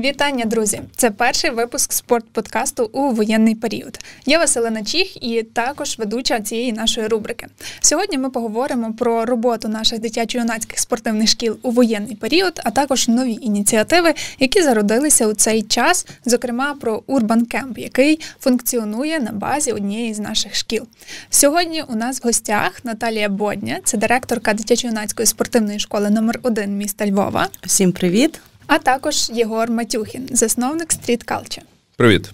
Вітання, друзі! Це перший випуск спортподкасту у воєнний період. Я Василина Чіх і також ведуча цієї нашої рубрики. Сьогодні ми поговоримо про роботу наших дитячо-юнацьких спортивних шкіл у воєнний період, а також нові ініціативи, які зародилися у цей час, зокрема про Урбан Кемп, який функціонує на базі однієї з наших шкіл. Сьогодні у нас в гостях Наталія Бодня, це директорка дитячо-юнацької спортивної школи номер 1 міста Львова. Всім привіт! А також Єгор Матюхін, засновник Street Culture. Привіт.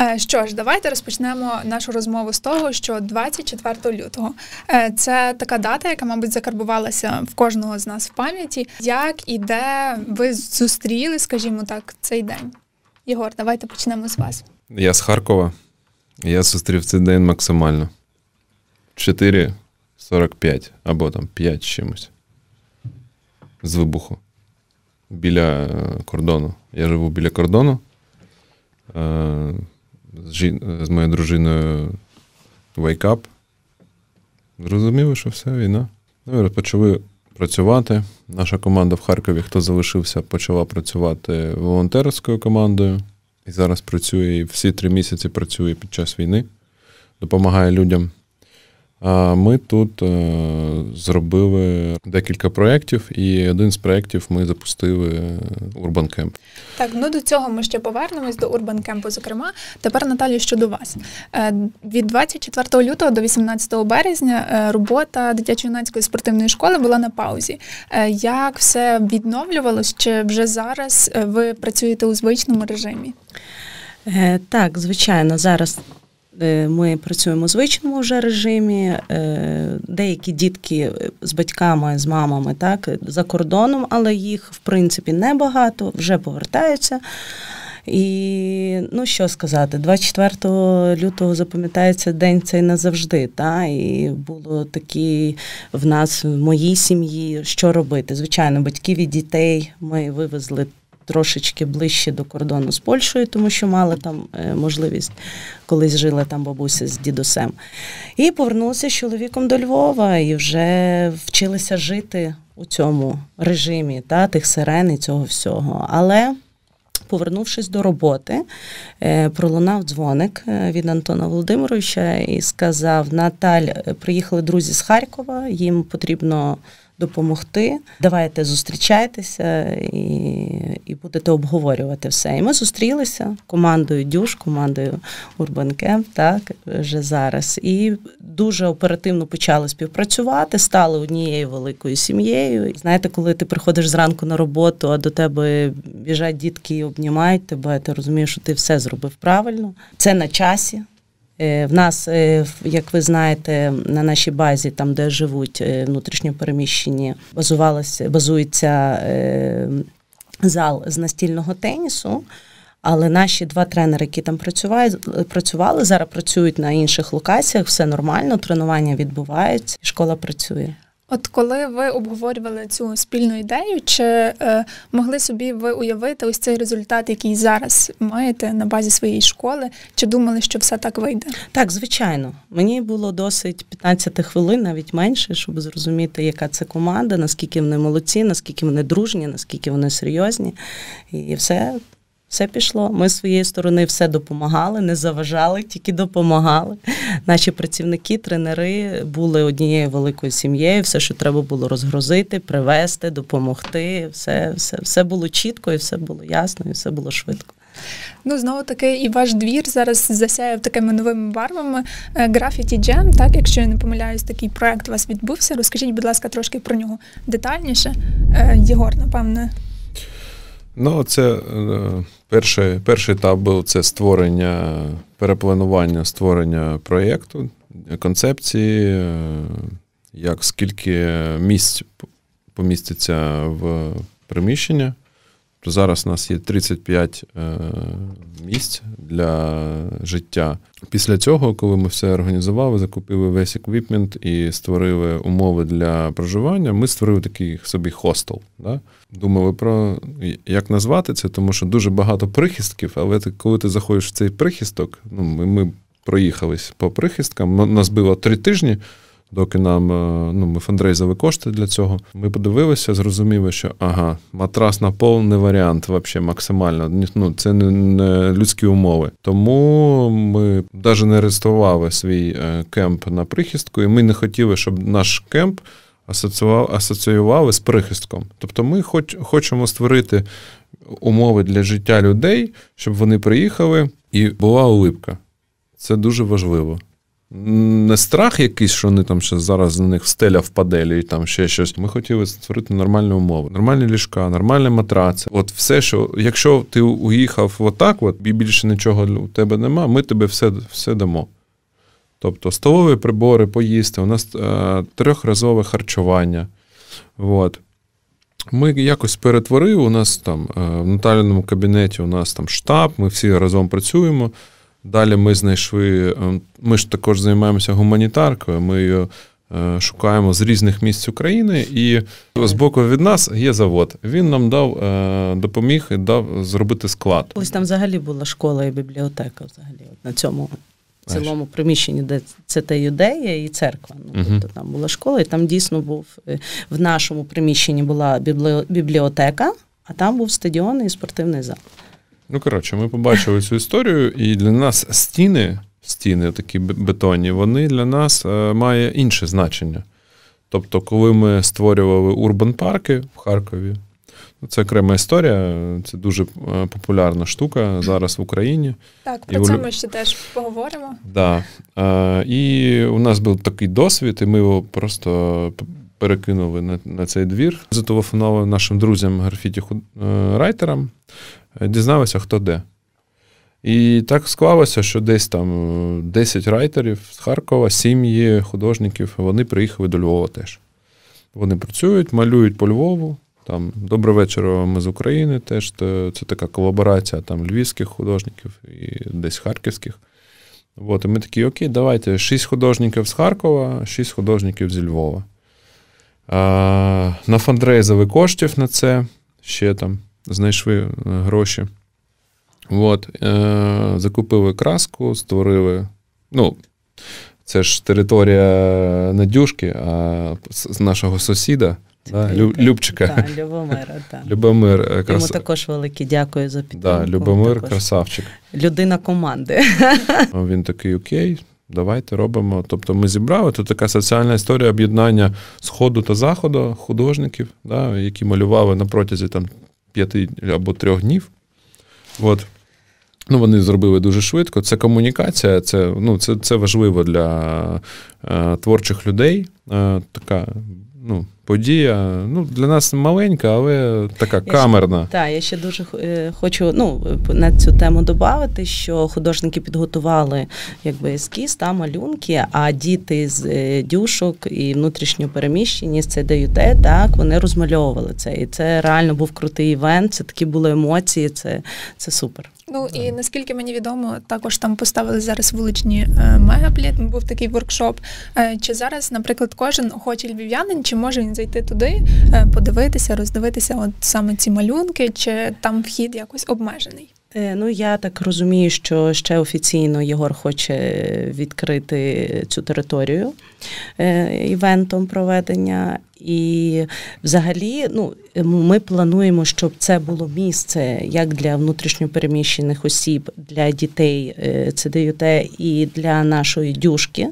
Е, що ж, давайте розпочнемо нашу розмову з того, що 24 лютого е, це така дата, яка, мабуть, закарбувалася в кожного з нас в пам'яті. Як і де ви зустріли, скажімо так, цей день? Єгор, давайте почнемо з вас. Я з Харкова. Я зустрів цей день максимально. 4,45 або там 5 чимось. З вибуху біля е, кордону. Я живу біля кордону. Е, з, моєю дружиною Wake Up. Зрозуміли, що все, війна. Ну, і почали працювати. Наша команда в Харкові, хто залишився, почала працювати волонтерською командою. І зараз працює і всі три місяці працює під час війни, допомагає людям. А ми тут е, зробили декілька проєктів, і один з проєктів ми запустили Urban Camp. Так, ну до цього ми ще повернемось до Urban Camp, Зокрема, тепер Наталі щодо вас е, від 24 лютого до 18 березня е, робота дитячо-юнацької спортивної школи була на паузі. Як все відновлювалось? Чи вже зараз ви працюєте у звичному режимі? Так, звичайно, зараз Е, ми працюємо у звичному вже режимі. Е, деякі дітки з батьками, з мамами, так за кордоном, але їх в принципі небагато, вже повертаються. І ну що сказати, 24 лютого запам'ятається день цей назавжди. Та? І було такі в нас в моїй сім'ї, що робити. Звичайно, батьків і дітей ми вивезли трошечки ближче до кордону з Польщею, тому що мали там е, можливість, колись жила там бабуся з дідусем. І повернулися з чоловіком до Львова і вже вчилися жити у цьому режимі, та, тих сирен і цього всього. Але. Повернувшись до роботи, е, пролунав дзвоник е, від Антона Володимировича і сказав: Наталь, приїхали друзі з Харкова, їм потрібно допомогти. Давайте зустрічайтеся і і будете обговорювати все. І ми зустрілися командою Дюш, командою Camp, так вже зараз. І дуже оперативно почали співпрацювати, стали однією великою сім'єю. Знаєте, коли ти приходиш зранку на роботу, а до тебе біжать дітки і обнімають тебе, ти розумієш, що ти все зробив правильно. Це на часі. Е, в нас, е, як ви знаєте, на нашій базі, там де живуть е, внутрішньо переміщені, базується зал з настільного тенісу. Але наші два тренери, які там працювали, працювали, зараз працюють на інших локаціях. Все нормально, тренування відбуваються, школа працює. От коли ви обговорювали цю спільну ідею, чи е, могли собі ви уявити ось цей результат, який зараз маєте на базі своєї школи? Чи думали, що все так вийде? Так, звичайно. Мені було досить 15 хвилин, навіть менше, щоб зрозуміти, яка це команда, наскільки вони молодці, наскільки вони дружні, наскільки вони серйозні, і все все пішло. Ми з своєї сторони все допомагали, не заважали, тільки допомагали. Наші працівники, тренери були однією великою сім'єю. Все, що треба було розгрузити, привезти, допомогти. Все, все, все було чітко, і все було ясно, і все було швидко. Ну, знову таки, і ваш двір зараз засяяв такими новими барвами. Графіті Джем, так, якщо я не помиляюсь, такий проект у вас відбувся. Розкажіть, будь ласка, трошки про нього детальніше. Е, Єгор, напевне. Ну, це е, перший перший етап був це створення, перепланування створення проєкту, концепції, е, як скільки місць поміститься в приміщення. Зараз у нас є 35 е, місць для життя. Після цього, коли ми все організували, закупили весь еквіпмент і створили умови для проживання, ми створили такий собі хостел. Да? Думали про як назвати це, тому що дуже багато прихистків, але ти, коли ти заходиш в цей прихисток, ну ми, ми проїхались по прихисткам, нас було три тижні. Доки нам е, ну, ми фандрейзили кошти для цього. Ми подивилися, зрозуміли, що ага, матрас на пол не варіант, взагалі максимально. Ну, Це не, людські умови. Тому ми навіть не реєстрували свій е, кемп на прихистку, і ми не хотіли, щоб наш кемп асоціювали з прихистком. Тобто ми хоч, хочемо створити умови для життя людей, щоб вони приїхали і була улипка. Це дуже важливо. Не страх якийсь, що вони там ще зараз на них стеля впаде, і там ще щось. Ми хотіли створити нормальні умови, нормальні ліжка, нормальні матраци. От все, що якщо ти уїхав отак, от і більше нічого у тебе нема, ми тебе все все дамо. Тобто столові прибори, поїсти, у нас е, трьохразове харчування. От. Ми якось перетворили, у нас там е, в наталяному кабінеті у нас там штаб, ми всі разом працюємо. Далі ми знайшли, е, ми ж також займаємося гуманітаркою, ми її е, шукаємо з різних місць України, і з боку від нас є завод. Він нам дав допоміг і дав зробити склад. Ось там взагалі була школа і бібліотека взагалі на цьому в цілому приміщенні, де це та юдея і церква. Ну, Тобто там була школа, і там дійсно був е, в нашому приміщенні була бібліотека, а там був стадіон і спортивний зал. Ну, коротше, ми побачили цю історію, і для нас стіни, стіни такі бетонні, вони для нас е, має інше значення. Тобто, коли ми створювали урбан парки в Харкові, це окрема історія, це дуже е, популярна штука зараз в Україні. Так, про і це ми ще теж поговоримо. Да. І у нас був такий досвід, і ми його просто перекинули на на цей двір. Зателефонували нашим друзям графіті е, райтерам, е, дізналися, хто де. І так склалося, що десь там 10 райтерів з Харкова, сім'ї художників, вони приїхали до Львова теж. Вони працюють, малюють по Львову. Там Добрий вечір, ми з України теж. Це така колаборація там львівських художників і десь харківських. От, і ми такі, окей, давайте шість художників з Харкова, шість художників зі Львова. А, Нафандрейзили коштів на це, ще там знайшли е, гроші. От, е, Закупили краску, створили. ну, Це ж територія Надюшки, а з нашого сусіда. Да, Любчика. Так, Любомира, так. Любомир, крас... Йому також велике дякую за підтримку. Да, Любомир, також. красавчик. Людина команди. Він такий окей, давайте робимо. Тобто ми зібрали тут така соціальна історія об'єднання сходу та заходу художників, да, які малювали на протязі там п'яти або трьох днів. От. Ну, Вони зробили дуже швидко. Це комунікація, це ну, це, це важливо для е, творчих людей. Е, така ну, подія. Ну, Для нас маленька, але така я камерна. Так, я ще дуже е, хочу ну, на цю тему додати, що художники підготували якби ескіз та малюнки, а діти з е, дюшок і внутрішньо переміщені з ЦДЮТ, так, вони розмальовували це. І це реально був крутий івент, це такі були емоції, це, це супер. Ну і наскільки мені відомо, також там поставили зараз вуличні е, меблі. Був такий воркшоп. Е, чи зараз, наприклад, кожен охочий львів'янин, чи може він зайти туди, е, подивитися, роздивитися, от саме ці малюнки, чи там вхід якось обмежений? Ну, я так розумію, що ще офіційно Єгор хоче відкрити цю територію івентом проведення. І взагалі, ну ми плануємо, щоб це було місце як для внутрішньопереміщених осіб, для дітей е, ЦДЮТ і для нашої дюшки.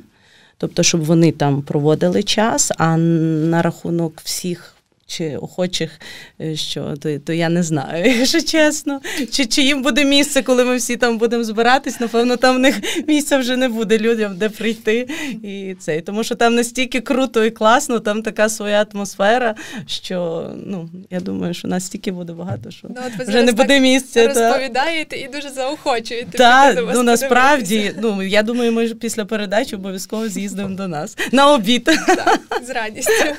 Тобто, щоб вони там проводили час, а на рахунок всіх чи охочих, е, що то, то я не знаю, якщо чесно. Чи чи їм буде місце, коли ми всі там будемо збиратись? Напевно, там в них місця вже не буде людям, де прийти. І це. Тому що там настільки круто і класно, там така своя атмосфера, що ну, я думаю, що нас стільки буде багато, що ну, от ви вже не буде місця. Розповідаєте та... і дуже заохочуєте. Так, ну насправді, ну я думаю, ми після передачі обов'язково з'їздимо до нас на обід. Так, З радістю.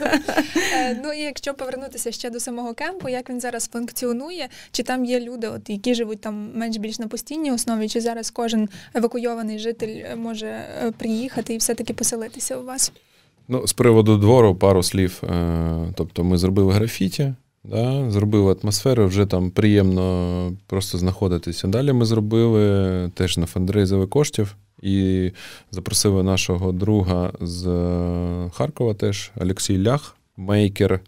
Е, ну і якщо повернутися ще до самого кемпу, як він зараз функціонує, чи там є люди, от які живуть там менш-більш на постійній основі, чи зараз кожен евакуйований житель може е, приїхати і все-таки поселитися у вас? Ну, з приводу двору пару слів. Е, тобто ми зробили графіті, да, зробили атмосферу, вже там приємно просто знаходитися. Далі ми зробили теж на фандрейзові коштів. І запросили нашого друга з Харкова теж Олексій Лях, мейкер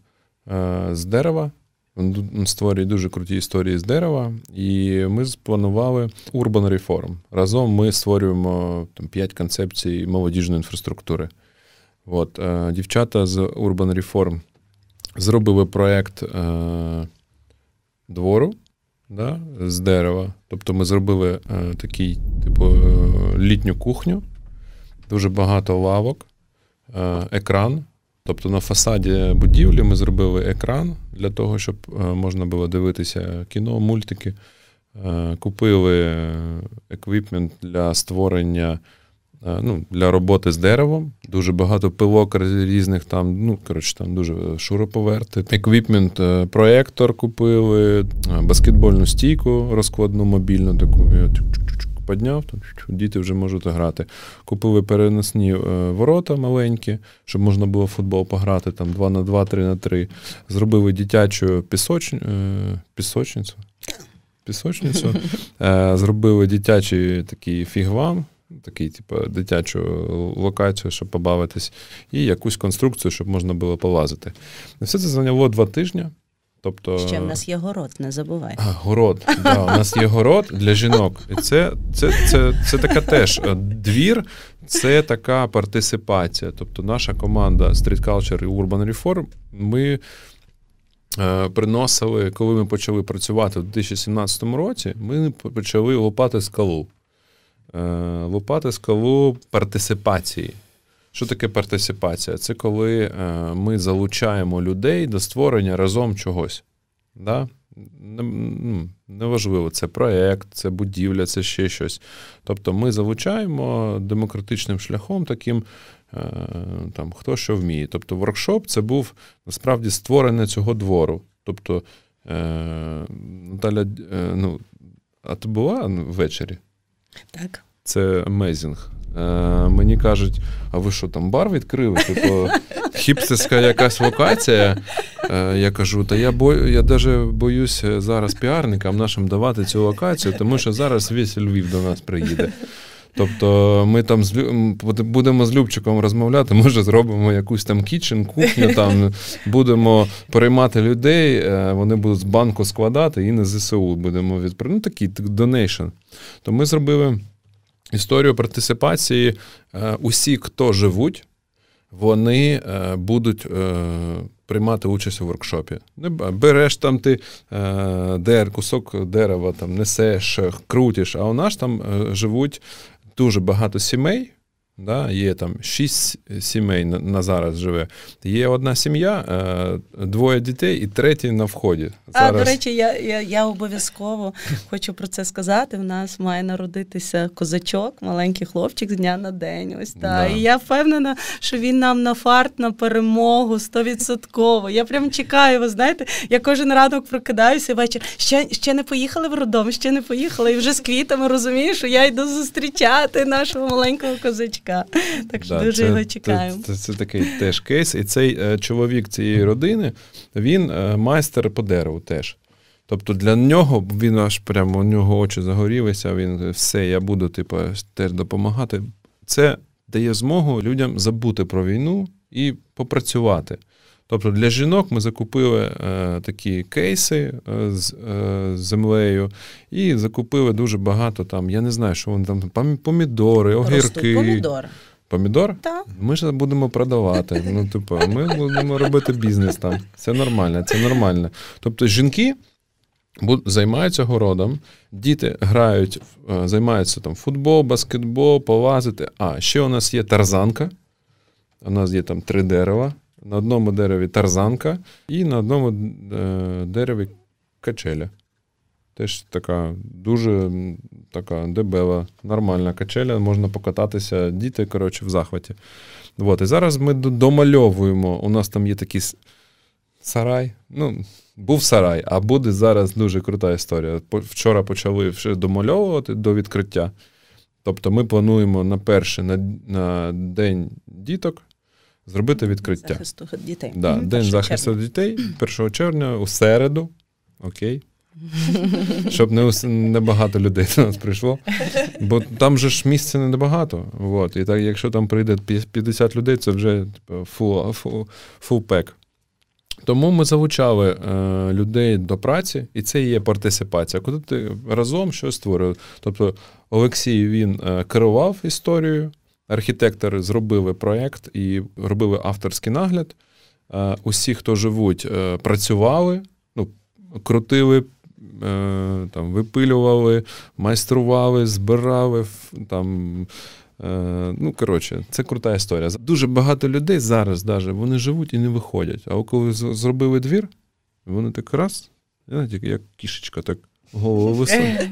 з дерева. Він створює дуже круті історії з дерева, і ми спланували Urban Reform. Разом ми створюємо там п'ять концепцій молодіжної інфраструктури. От, е, Дівчата з Urban Reform зробили проєкт е, двору да, з дерева. Тобто ми зробили е, такий, типу, е, літню кухню, дуже багато лавок, е, екран. Тобто на фасаді будівлі ми зробили екран для того, щоб е, можна було дивитися кіно, мультики. Е, купили еквіпмент для створення, е, ну, для роботи з деревом. Дуже багато пилок різних там, ну, коротше, там дуже шуроповерти. Еквіпмент, проєктор купили, баскетбольну стійку розкладну мобільну таку підняв, там діти вже можуть грати. Купили переносні е, ворота маленькі, щоб можна було в футбол пограти там 2 на 2, 3 на 3. Зробили дитячу пісоч... Е, пісочницю. Пісочницю. Е, зробили дитячий такий фігвам. Такий, типу, дитячу локацію, щоб побавитись, і якусь конструкцію, щоб можна було полазити. Все це зайняло два тижні. Тобто... Ще в нас є город, не забувай. А, Город. Да, У нас є город для жінок. І це це, це, це така теж е, двір, це така партисипація. Тобто, наша команда Street Culture і Urban Reform, ми е, приносили, коли ми почали працювати в 2017 році, ми почали лопати скалу. Е, лопати скалу партисипації. Що таке партисипація? Це коли е, ми залучаємо людей до створення разом чогось. Да? Ну, неважливо, це проєкт, це будівля, це ще щось. Тобто ми залучаємо демократичним шляхом таким, е, там, хто що вміє. Тобто, воркшоп це був насправді створене цього двору. Тобто, е, Наталя, ну, а ти була ввечері? Так. Це amazing. Е, Мені кажуть, а ви що там бар відкрили? Типу, хіпстерська якась локація. Е, Я кажу, та я бою, я даже боюсь зараз піарникам нашим давати цю локацію, тому що зараз весь Львів до нас приїде. Тобто ми там з будемо з Любчиком розмовляти, може зробимо якусь там kitchen, кухню, там будемо переймати людей, е, вони будуть з банку складати і на ЗСУ будемо відправляти. Ну, такий donation. То ми зробили історію партисипації. Е, усі, хто живуть, вони е, будуть е, приймати участь у воркшопі. Береш там ти дер, кусок дерева, там несеш, крутиш, а у нас там живуть дуже багато сімей. Да, Є там шість сімей на, на зараз живе. Є одна сім'я, е, двоє дітей і третій на вході. Зараз... А, до речі, я я, я обов'язково хочу про це сказати. У нас має народитися козачок, маленький хлопчик з дня на день. Ось так. Да. І я впевнена, що він нам на фарт, на перемогу стовідсотково. Я прям чекаю, ви знаєте, я кожен ранок прокидаюся вечір. Ще ще не поїхали в роддом, ще не поїхали. І вже з квітами розумію, що я йду зустрічати нашого маленького козачка чоловіка. Так що да, дуже це, його чекаємо. Це, це, це такий теж кейс. І цей е, чоловік цієї родини, він е, майстер по дереву теж. Тобто для нього він аж прямо у нього очі загорілися, він все, я буду типу, теж допомагати. Це дає змогу людям забути про війну і попрацювати. Тобто для жінок ми закупили е, такі кейси е, з е, землею і закупили дуже багато там, я не знаю, що вони там, помідори, огірки. Помідори. Помідор? Так. Ми ж будемо продавати. Ну, типу, ми будемо робити бізнес там. Це нормально, це нормально. Тобто жінки займаються городом, діти грають, займаються там футбол, баскетбол, полазити. А ще у нас є тарзанка. У нас є там три дерева. На одному дереві тарзанка і на одному е, дереві качеля. Теж така дуже така дебела, нормальна качеля, можна покататися, діти, коротше, в захваті. От. І зараз ми домальовуємо. У нас там є такий сарай. Ну, був сарай, а буде зараз дуже крута історія. Вчора почали вже домальовувати до відкриття. Тобто ми плануємо на перший на, на день діток зробити відкриття. Захисту дітей. Да, День захисту червня. дітей 1 червня у середу. Окей. Щоб не не багато людей до нас прийшло. Бо там же ж місця не небагато. От. І так, якщо там прийде 50 людей, це вже типу, full, full, full pack. Тому ми залучали е, людей до праці, і це і є партисипація. Коли ти разом щось створює. Тобто Олексій він е, керував історією, архітектори зробили проєкт і робили авторський нагляд. Е, усі, хто живуть, е, працювали, ну, крутили, е, там, випилювали, майстрували, збирали. там, Ну, коротше, це крута історія. Дуже багато людей зараз даже, вони живуть і не виходять. А коли зробили двір, вони так раз, як кішечка, так голову висунуть.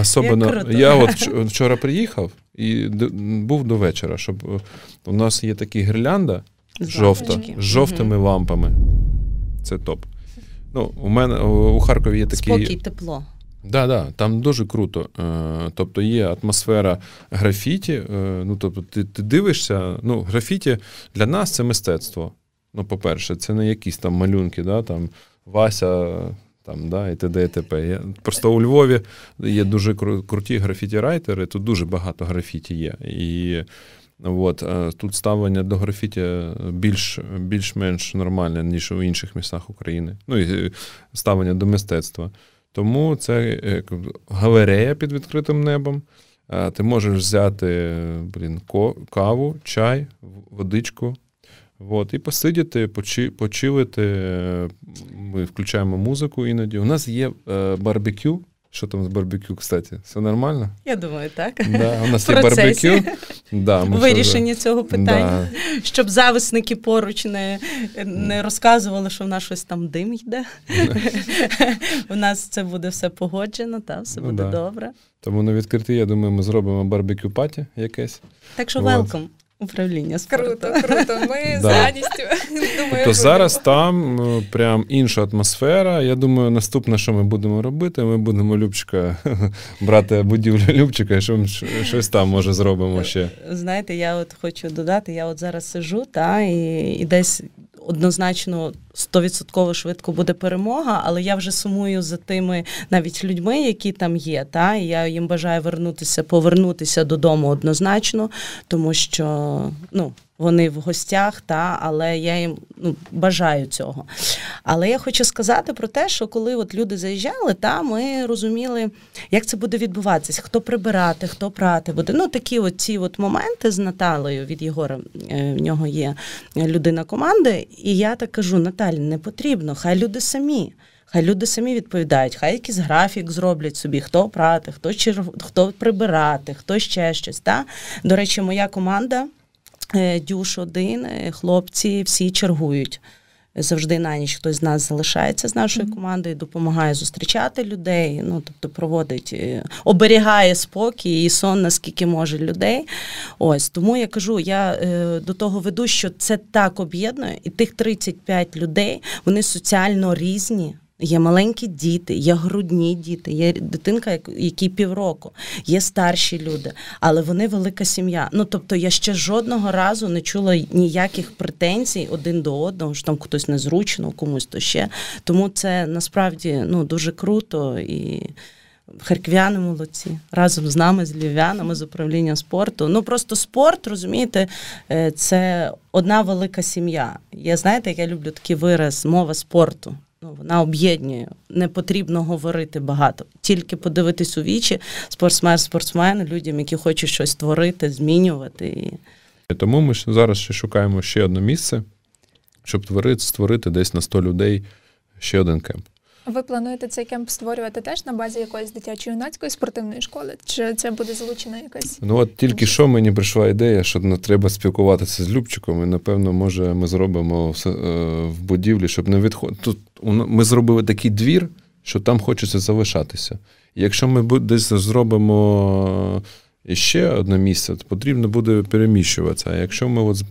Особливо я от вчора приїхав і був до вечора, щоб у нас є така гірлянда жовта з жовтими лампами. Це топ. Ну, У мене у Харкові є такі. Спокій, тепло. Да, да, там дуже круто. Е, тобто є атмосфера графіті. Е, ну, тобто, ти ти дивишся, ну, графіті для нас це мистецтво. Ну, по-перше, це не якісь там малюнки, да, там Вася там, да, і т.д. і т.п. Я, Просто у Львові є дуже круті графіті-райтери, тут дуже багато графіті є. І от, тут ставлення до графіті більш, більш-менш нормальне, ніж у інших містах України. Ну і ставлення до мистецтва. Тому це е, галерея під відкритим небом. Ти можеш взяти блін, каву, чай, водичку. От, І посидіти, почи, почилити. Ми включаємо музику іноді. У нас є е, барбекю. Що там з барбекю, кстати? Все нормально? Я думаю, так. Да, У нас є барбекю. Да, ми Вирішення вже... цього питання, да. щоб зависники поруч не не розказували, що в нас щось там дим йде. У нас це буде все погоджено, та, все ну, буде да. добре. Тому на відкритті, я думаю, ми зробимо барбекю паті якесь. Так що велком. Управління спорту. Круто, круто. Ми з радістю думаю. То зараз там е, прям інша атмосфера. Я думаю, наступне, що ми будемо робити, ми будемо Любчика брати будівлю Любчика, що щось там може зробимо ще. Знаєте, я от хочу додати, я от зараз сижу, та і, і десь однозначно стовідсотково швидко буде перемога, але я вже сумую за тими навіть людьми, які там є. Та і я їм бажаю вернутися, повернутися додому однозначно, тому що ну. Вони в гостях, та але я їм ну, бажаю цього. Але я хочу сказати про те, що коли от люди заїжджали, та ми розуміли, як це буде відбуватися, хто прибирати, хто прати буде. Ну такі от ці от моменти з Наталею від Єгора. Е, в нього є людина команди, і я так кажу: Наталь, не потрібно, хай люди самі. Хай люди самі відповідають, хай якийсь графік зроблять собі, хто прати, хто черв... хто прибирати, хто ще щось. Та? До речі, моя команда Е, дюш один, е, хлопці всі чергують. Завжди на ніч хтось з нас залишається з нашою командою, допомагає зустрічати людей. Ну тобто проводить, е, оберігає спокій і сон, наскільки може людей. Ось тому я кажу, я е, до того веду, що це так об'єднує, і тих 35 людей вони соціально різні. Є маленькі діти, є грудні діти, є дитинка, якій півроку, є старші люди, але вони велика сім'я. Ну тобто я ще жодного разу не чула ніяких претензій один до одного, що там хтось незручно, комусь то ще. Тому це насправді ну дуже круто і. Харків'яни молодці разом з нами, з львів'янами, з управління спорту. Ну просто спорт, розумієте, е, це одна велика сім'я. Я знаєте, я люблю такий вираз мова спорту ну, вона об'єднує. Не потрібно говорити багато, тільки подивитись у вічі спортсмен, спортсмен, людям, які хочуть щось створити, змінювати. Тому ми зараз ще шукаємо ще одне місце, щоб створити десь на 100 людей ще один кемп. Ви плануєте цей кемп створювати теж на базі якоїсь дитячої юнацької спортивної школи? Чи це буде залучена якась? Ну от тільки що мені прийшла ідея, що не треба спілкуватися з Любчиком, і напевно, може, ми зробимо все в будівлі, щоб не відходити. Тут ми зробили такий двір, що там хочеться залишатися. І якщо ми десь зробимо ще одне місце, то потрібно буде переміщуватися. А якщо ми от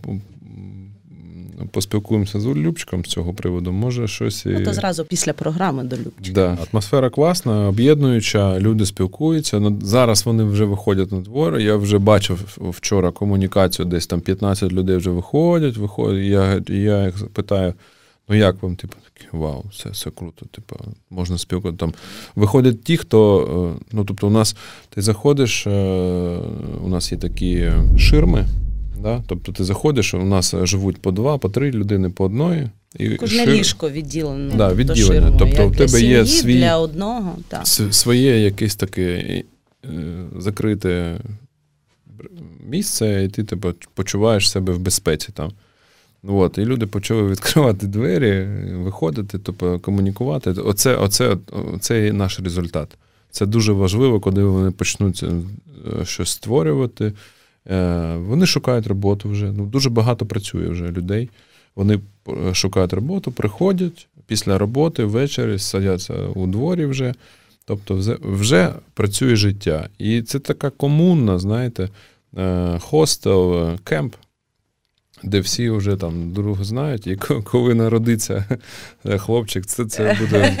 поспілкуємося з Любчиком з цього приводу, може щось. І... Ну, то зразу після програми до Любчика. Да. Атмосфера класна, об'єднуюча, люди спілкуються. Ну, Зараз вони вже виходять на двори. Я вже бачив вчора комунікацію, десь там 15 людей вже виходять. виходять. Я я їх питаю: Ну як вам, типу, такі, вау, це все круто. Типу, можна спілкувати. Там виходять ті, хто. Е, ну, тобто, у нас ти заходиш, е, у нас є такі ширми. Да? Тобто ти заходиш, у нас живуть по два, по три людини по одної. І Кожне шир... ліжко відділене. Да, відділене. Ширму, тобто, в тебе є свій, для одного. Так. Своє якесь таке закрите місце, і ти тебе почуваєш себе в безпеці там. От, І люди почали відкривати двері, виходити, тобто комунікувати. Оце, оце, оце наш результат. Це дуже важливо, коли вони почнуть е, щось створювати. Е, вони шукають роботу вже. Ну, Дуже багато працює вже людей. Вони е, шукають роботу, приходять після роботи, ввечері садяться у дворі вже. Тобто, вже, вже працює життя. І це така комунна, знаєте, хостел, кемп де всі вже там друг знають, і коли народиться хлопчик, це це буде.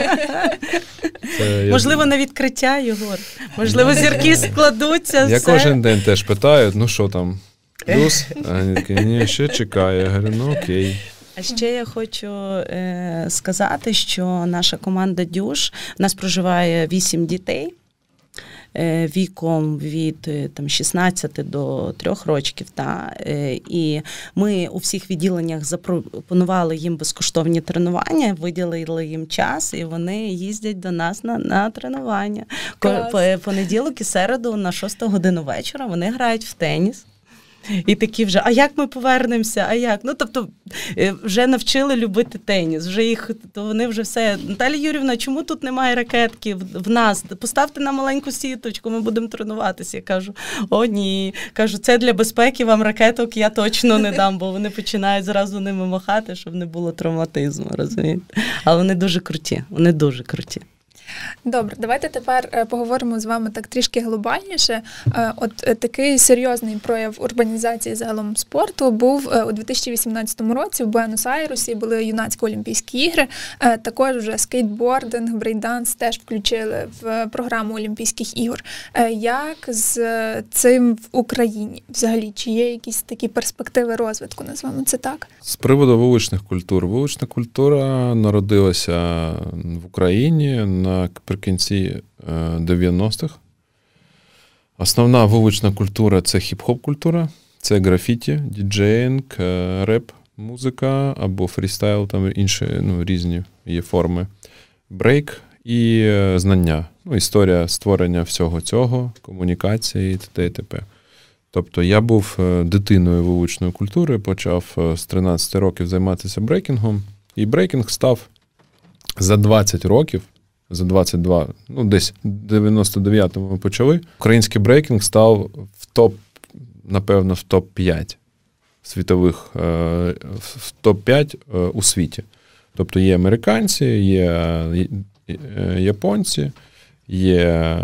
Це, Можливо, я... на відкриття, Єгор. Можливо, зірки складуться. Я все. кожен день теж питаю, ну що там, плюс? Ні, ще чекає. Я говорю, ну окей. А ще я хочу е, сказати, що наша команда Дюш у нас проживає вісім дітей. Е, віком від е, там 16 до 3 років. Та, е, І ми у всіх відділеннях запропонували їм безкоштовні тренування, виділили їм час, і вони їздять до нас на на тренування. Клас. Понеділок і середу на 6 годину вечора вони грають в теніс. І такі вже, а як ми повернемося? А як? Ну тобто е, вже навчили любити теніс. Вже їх то вони вже все. Наталія Юрівна, чому тут немає ракетки в, нас? Поставте на маленьку сіточку, ми будемо тренуватися. Я кажу: о, ні. Кажу, це для безпеки вам ракеток я точно не дам, бо вони починають зразу ними махати, щоб не було травматизму. розумієте? Але вони дуже круті. Вони дуже круті. Добре, давайте тепер е, поговоримо з вами так трішки глобальніше. Е, от е, такий серйозний прояв урбанізації загалом спорту був у 2018 році в Буенос-Айресі були юнацькі Олімпійські ігри. Також вже скейтбординг, брейданс теж включили в програму Олімпійських ігор. Як з цим в Україні взагалі? Чи є якісь такі перспективи розвитку? Назвемо це так? З приводу вуличних культур. Вулична культура народилася в Україні на наприкінці 90-х. Е, Основна вулична культура це хіп-хоп культура, це графіті, діджеїнг, е, реп, музика або фрістайл, там інші ну, різні є форми, брейк і е, знання. Ну, Історія створення всього цього, комунікації т.т. і т.п. Тобто я був дитиною вуличної культури, почав з 13 років займатися брейкінгом, і брейкінг став за 20 років за 22, ну десь 99-му ми почали. Український брейкінг став в топ, напевно, в топ-5 світових, е, в топ-5 е, у світі. Тобто є американці, є е, японці, є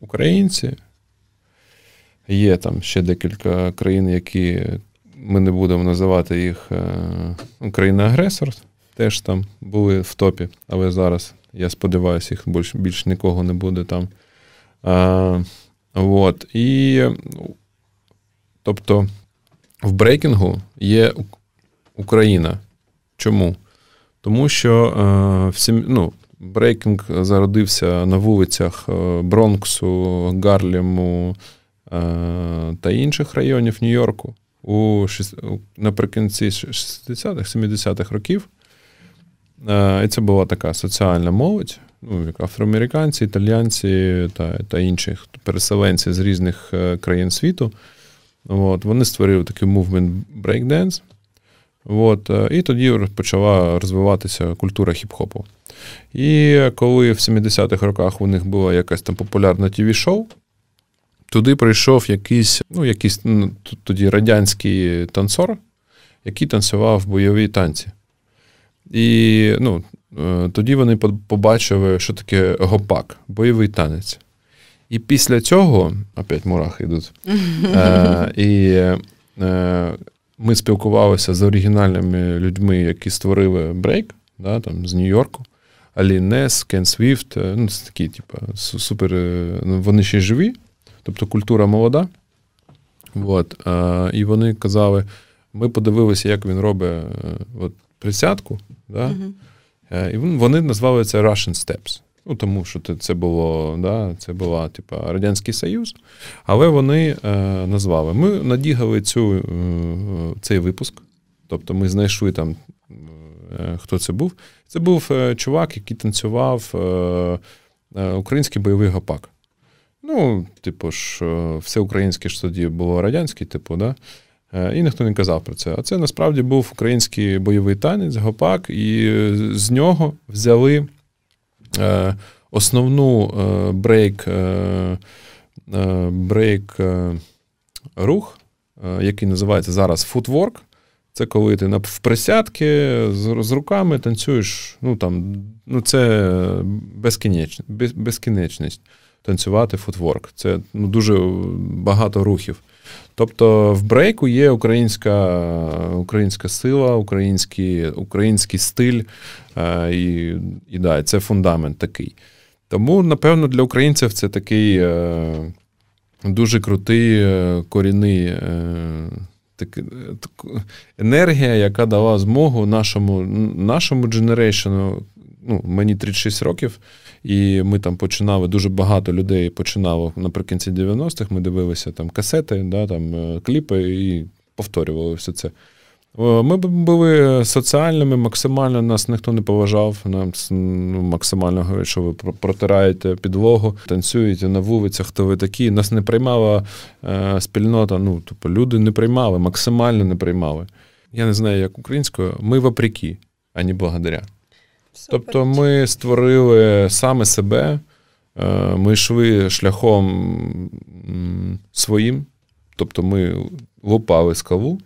українці, є там ще декілька країн, які ми не будемо називати їх країна-агресор, теж там були в топі, але зараз я сподіваюся, їх більш більш нікого не буде там. А, вот. І, Тобто в брейкінгу є Україна. Чому? Тому що а, всі, ну, брейкінг зародився на вулицях е, Бронксу, Гарліму а, та інших районів Нью-Йорку у наприкінці 60-х, 70-х років. Е, і це була така соціальна молодь, ну, як афроамериканці, італіянці та та інші переселенці з різних е, країн світу. От, Вони створили такий мувмент breakdance. От, е, І тоді почала розвиватися культура хіп-хопу. І коли в 70-х роках у них було якесь там популярне тіві-шоу, туди прийшов якийсь, ну, якийсь ну, тоді радянський танцор, який танцював бойові танці. І ну, е, тоді вони побачили, що таке гопак, бойовий танець. І після цього, опять мурахи йдуть, е, і е, ми спілкувалися з оригінальними людьми, які створили брейк да, там, з Нью-Йорку. Alien Ness, Ken Swift, ну, це такі, типу, супер. Ну, вони ще живі, тобто культура молода. От, І вони казали: ми подивилися, як він робить от, присядку. Да? Uh-huh. І вони назвали це Russian Steps. Ну, Тому що це було, да, це була типу, Радянський Союз, але вони е, назвали. Ми надігали цю, е, цей випуск. Тобто ми знайшли там, е, хто це був. Це був е, чувак, який танцював е, український бойовий гопак. Ну, типу ж, все українське ж тоді було радянське, типу, да? І ніхто не казав про це. А це насправді був український бойовий танець, гопак, і з нього взяли основну брейк брейк рух, який називається зараз footwork. Це коли ти в присядки з, руками танцюєш. Ну там, ну це безкінечність, без, безкінечність танцювати footwork. Це ну, дуже багато рухів. Тобто в брейку є українська українська сила, український український стиль, і і да, це фундамент такий. Тому, напевно, для українців це такий е, дуже крутий е, корінний. Е, так, енергія, яка дала змогу нашому нашому дженерейшену, ну, мені 36 років, і ми там починали, дуже багато людей починало наприкінці 90-х. Ми дивилися там касети, да, там, е, кліпи і повторювали все це. Ми були соціальними, максимально нас ніхто не поважав. Нам ну, максимально говорять, що ви протираєте підлогу, танцюєте на вулицях, хто ви такі. Нас не приймала е, спільнота. Ну, тобто люди не приймали, максимально не приймали. Я не знаю, як українською, ми вопреки, а не благодаря. Супер. Тобто ми створили саме себе, е, ми йшли шляхом своїм, тобто ми лупали скалу.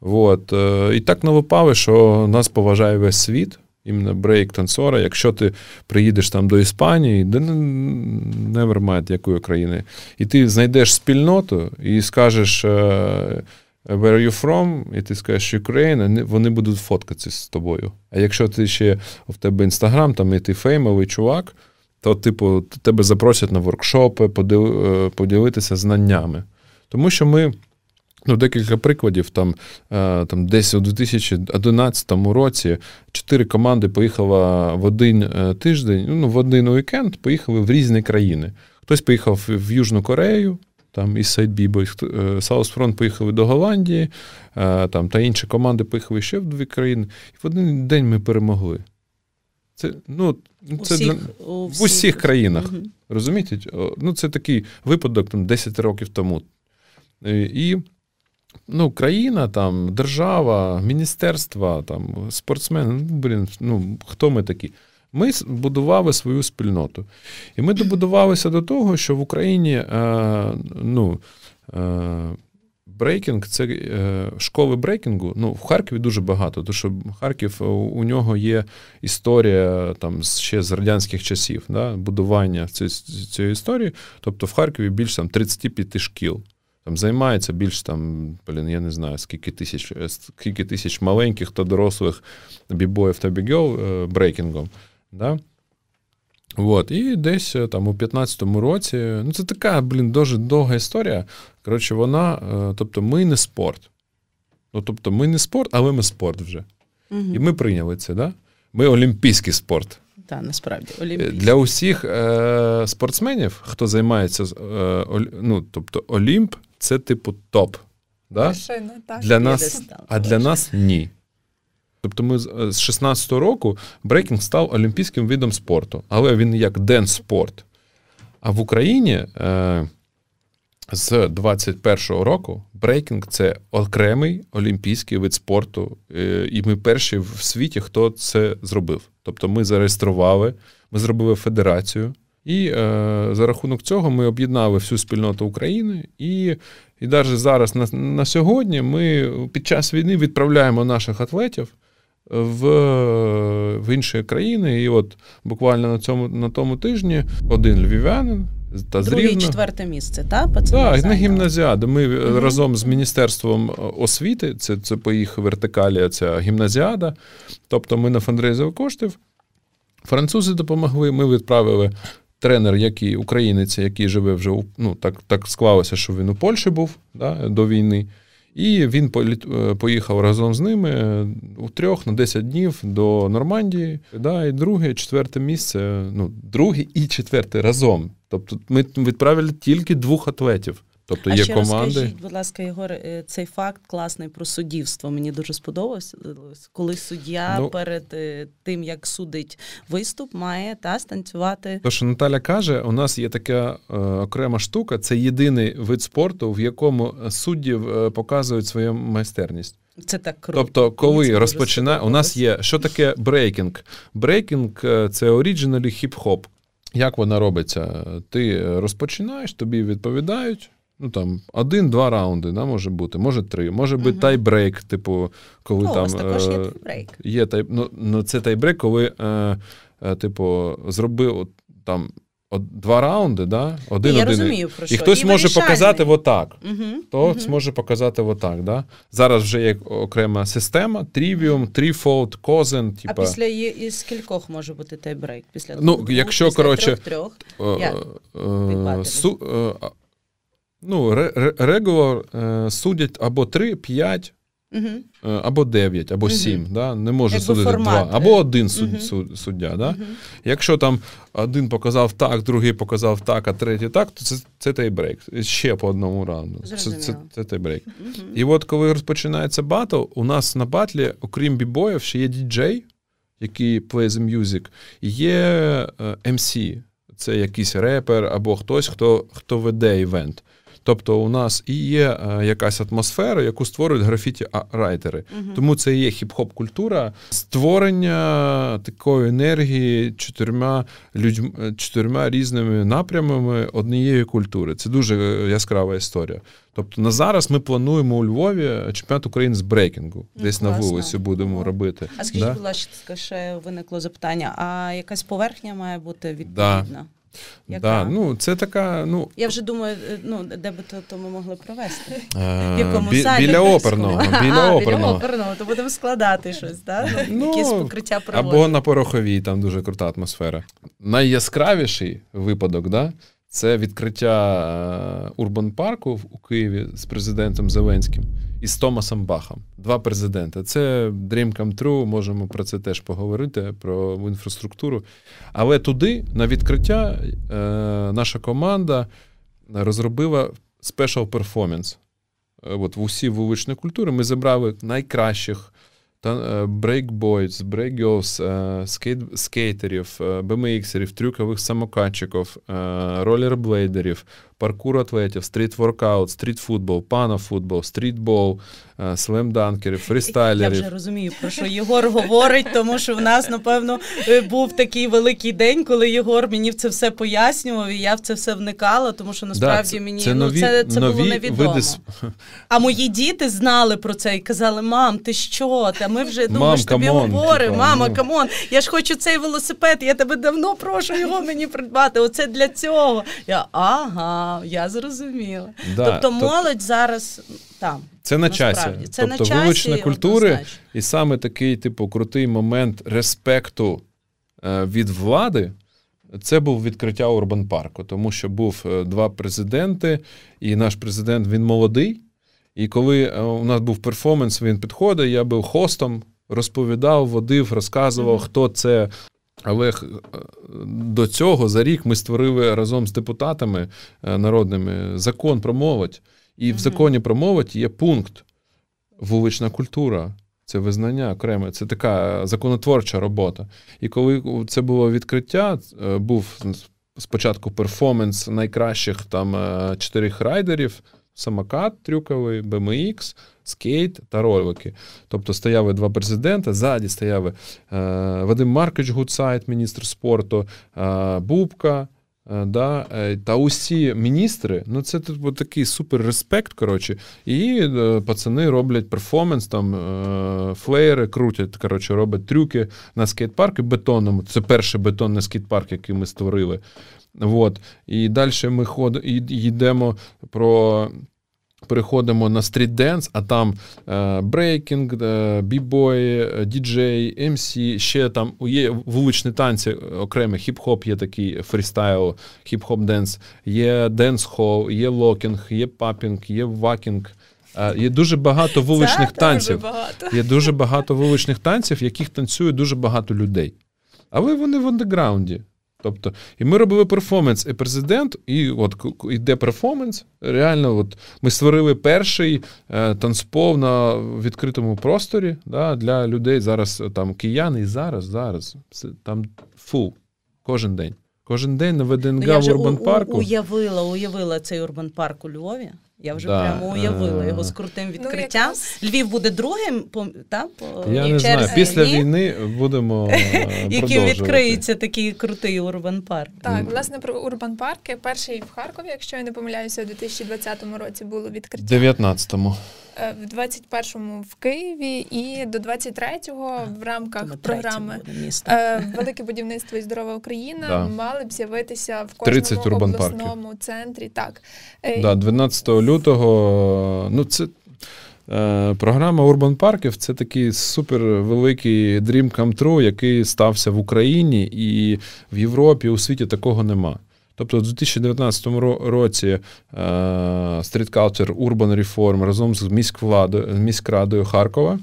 От. Е, і так налопали, що нас поважає весь світ, іменно брейк-танцора. Якщо ти приїдеш там до Іспанії, де mind якої країни, і ти знайдеш спільноту і скажеш. Where are you from? І ти скажеш Ukraine, вони будуть фоткатися з тобою. А якщо ти ще в тебе інстаграм, там і ти феймовий чувак, то, типу, тебе запросять на воркшопи, е, поділитися знаннями. Тому що ми Ну, Декілька прикладів. Там е, там десь у 2011 році чотири команди поїхали в один е, тиждень, ну, в один уікенд, поїхали в різні країни. Хтось поїхав в Южну Корею, там із Сайдбібо, Саусфронт поїхали до Голландії, е, там, та інші команди поїхали ще в дві країни. І в один день ми перемогли. Це ну, це усіх, для, у в усіх країнах. Угу. Розумієте? Ну, Це такий випадок там, 10 років тому. І ну, країна, там, держава, міністерства, там, спортсмени, ну, блін, ну, хто ми такі? Ми будували свою спільноту. І ми добудувалися до того, що в Україні е, ну, е, це е, школи брейкінгу. Ну, в Харкові дуже багато, тому що Харків у нього є історія там ще з радянських часів, да, будування цієї історії. Тобто в Харкові більше там 35 шкіл там займається більш там, блін, я не знаю, скільки тисяч скільки тисяч маленьких та дорослих бібоїв та бігел е, брейкінгом. Да? От, І десь е, там у 15-му році, ну це така, блін, дуже довга історія. Коротше, вона, е, тобто, ми не спорт. Ну, тобто, ми не спорт, але ми спорт вже. Угу. І ми прийняли це, да? Ми олімпійський спорт. Так, насправді олімпійський. Для усіх е- спортсменів, хто займається, е- ну, тобто Олімп це типу топ. Да? Вершина, так. Для нас, А для нас ні. Тобто ми з 16-го року брейкінг став олімпійським видом спорту, але він як dance sport. А в Україні е, з 21-го року брейкінг це окремий олімпійський вид спорту. Е, і ми перші в світі, хто це зробив. Тобто ми зареєстрували, ми зробили федерацію. І е, за рахунок цього ми об'єднали всю спільноту України. І і навіть зараз на, на сьогодні ми під час війни відправляємо наших атлетів в в інші країни. І от буквально на цьому на тому тижні один львів'янин та Друге і четверте місце, так? Так, на гімназіади. Ми угу. разом з Міністерством освіти, це це по їх вертикалі, ця гімназіада. Тобто ми на фандрейзові коштів. Французи допомогли, ми відправили тренер, який українець, який живе вже ну, так так склалося, що він у Польщі був да, до війни. І він поїхав разом з ними у трьох на 10 днів до Нормандії. Да, І друге, четверте місце. Ну, друге і четверте разом. Тобто ми відправили тільки двох атлетів. Тобто а є ще команди. Розкажіть, будь ласка, Єгор, е, цей факт класний про суддівство. Мені дуже сподобався, коли суддя ну, перед е, тим, як судить виступ, має та станцювати. То, що Наталя каже, у нас є така е, окрема штука. Це єдиний вид спорту, в якому суддів е, показують свою майстерність. Це так круто. Тобто, коли розпочинає, у нас є що таке брейкінг? Брейкінг це originally хіп-хоп. Як вона робиться? Ти розпочинаєш, тобі відповідають. Ну там один-два раунди, да, може бути, може три, може бути uh тайбрейк, типу, коли О, там. У також є тайбрейк. Є тай, ну, ну, це тайбрейк, коли, е, е, типу, зробив там от, два раунди, да? один Я один. розумію, про що. І хтось і може показати отак. Угу, Хтось угу. може показати отак. Да? Зараз вже є окрема система: Трівіум, тріфолд, козен. А після із скількох може бути тайбрейк? Після ну, двох, якщо, після коротше, трьох, трьох? Як? Е, су, е, Ну, regular е, судять або 3, 5, угу. або 9, або 7. Угу. Да? Не може Якби судити формат. 2, або один угу. суддя. Да? Якщо там один показав так, другий показав так, а третій так, то це це тайбрейк. Ще по одному раунду. Це це, це тайбрейк. І от коли розпочинається батл, у нас на батлі, окрім бібоїв, ще є діджей, який play the music, є MC. Це якийсь репер або хтось, хто хто веде івент. Тобто у нас і є е, якась атмосфера, яку створюють графіті-райтери. Угу. Тому це і є хіп-хоп культура створення такої енергії чотирма людьми, чотирма різними напрямами однієї культури. Це дуже яскрава історія. Тобто на зараз ми плануємо у Львові чемпіонат України з брейкінгу. Ну, Десь Класно. на вулиці будемо О. робити. А скажіть, да? будь ласка, ще виникло запитання: а якась поверхня має бути відповідна? Да. Яка? Да, ну, це така, ну... Я вже думаю, е, ну, де би то, то ми могли провести? А, В якому бі, залі? Біля оперного. Біля а, оперного. Біля оперного, то будемо складати щось, так? Ну, Якісь покриття проводити. Або на пороховій, там дуже крута атмосфера. Найяскравіший випадок, да, це відкриття Урбан парку у Києві з президентом Зеленським і з Томасом Бахом. Два президенти. Це Dream Come True, можемо про це теж поговорити, про інфраструктуру. Але туди, на відкриття, е, наша команда розробила special. Е, от в усі вуличні культури ми забрали найкращих breakboys, breakgirls, скейт, скейтерів, BMX-ерів, трюкових самокатчиків, ролерблейдерів, паркур атлетів, стріт-воркаут, стріт-футбол, панна-футбол, стрітбол, слемданкерів, фрістайлерів. Я вже розумію, про що Єгор говорить, тому що в нас, напевно, е, був такий великий день, коли Єгор мені це все пояснював, і я в це все вникала, тому що насправді да, мені це, ну, нові, це, це нові було невідомо. Види... А мої діти знали про це і казали: Мам, ти що? Та ми вже думаємо, що тобі говоримо. Мама, ну. come on, я ж хочу цей велосипед, я тебе давно прошу його мені придбати. Оце для цього. Я ага я зрозуміла. Да, тобто молодь зараз там. Це на часі. Це тобто на вилучення культури, однозначно. і саме такий, типу, крутий момент респекту е, від влади. Це був відкриття Урбан Парку, тому що був е, два президенти, і наш президент він молодий. І коли е, у нас був перформанс, він підходить, я був хостом, розповідав, водив, розказував, mm-hmm. хто це але до цього за рік ми створили разом з депутатами народними закон про молодь. І в законі про молодь є пункт вулична культура. Це визнання окреме, це така законотворча робота. І коли це було відкриття, е, був спочатку перформанс найкращих там чотирьох райдерів самокат трюковий, BMX, скейт та ролики. Тобто стояли два президенти, ззаді стояли е, Вадим Маркович Гудсайт, міністр спорту, е, Бубка. Е, да, е, Та усі міністри, ну це типу, такий супер респект. коротше, І е, пацани роблять перформанс, там флеєри крутять, коротше, роблять трюки на скейт-парку бетонному. Це перший бетонний скейт-парк, який ми створили. От. І далі ми ходимо йдемо про. Переходимо на стріт-денс, а там е, брейкінг, е, бібой, діджей, MC, ще там є вуличні танці окремі, хіп-хоп є такий фрістайл, хіп-хоп денс, є денс-хол, є локінг, є папінг, є вакінг. Є дуже багато вуличних Це танців. Дуже багато. Є дуже багато вуличних танців, яких танцює дуже багато людей. Але вони в андеграунді. Тобто, і ми робили перформанс, і президент, і от йде перформанс. Реально, от ми створили перший е, танцпол на відкритому просторі да, для людей. Зараз там кияни, і зараз, зараз там full кожен день. Кожен день на ВДНГ ну, в Урбан парку. Уявила, уявила цей Урбан парк у Львові. Я вже да. прямо уявила його з крутим ну, відкриттям. Ну, Львів буде другим по та, по я не знаю. Після війни будемо Яким відкриється такий крутий урбан парк. Так, власне про урбан парки. Перший в Харкові, якщо я не помиляюся, у 2020 році було відкриття. 19-му. Е, в 21-му в Києві і до 23-го в рамках програми е, Велике будівництво і здорова Україна да. мали б з'явитися в кожному обласному центрі. Так е, да, 12 лютого. Ну це. Програма Урбан Парків це такий супервеликий Dream Come True, який стався в Україні і в Європі, у світі такого нема. Тобто, у 2019 році е, Street Culture Urban Reform разом з міськвладою, міськрадою Харкова.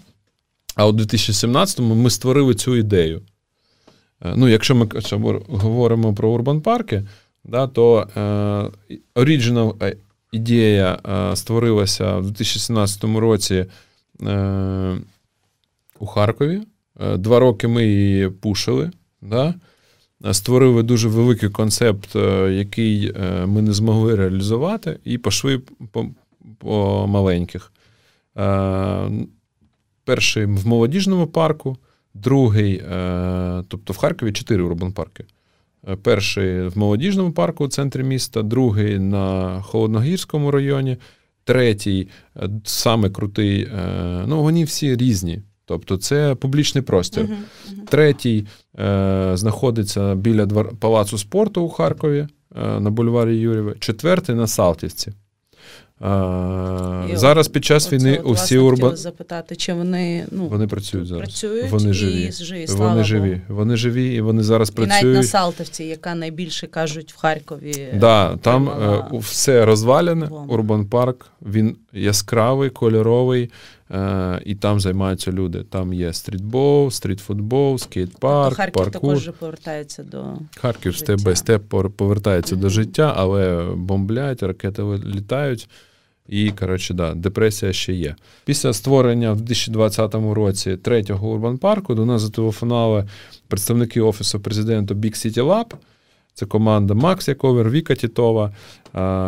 А у 2017-му ми створили цю ідею. Е, ну, Якщо ми говоримо про урбан парки, да, то е, ідея створилася в 2017 році у Харкові. Два роки ми її пушили. Да? Створили дуже великий концепт, е, який е, ми не змогли реалізувати, і пішли по, по маленьких. Е, перший в молодіжному парку, другий, тобто в Харкові чотири урбан-парки. Перший в молодіжному парку у центрі міста, другий на Холодногірському районі, третій саме крутий. Ну, вони всі різні. Тобто це публічний простір. Uh-huh, uh-huh. Третій е, знаходиться біля двор, палацу спорту у Харкові е, на бульварі Юрєва. Четвертий на Салтівці. І Зараз під час війни усі урбан... запитати, чи вони ну, вони працюють зараз. Працюють вони живі. І живі. Вони живі. Вони живі і вони зараз і працюють. І навіть на Салтовці, яка найбільше кажуть в Харкові. Да, Там е, все розвалене. Урбан парк, він яскравий, кольоровий, е, і там займаються люди. Там є стрітбол, стрітфутбол, скейт-парк, Харків паркур. також повертається до Харків step by step повертається mm-hmm. до життя, але бомблять, ракети літають. І, коротше, да, депресія ще є. Після створення в 2020 році третього урбан парку до нас зателефонували представники Офісу президента Big City Lab. Це команда Макс Яковер, Віка Тітова,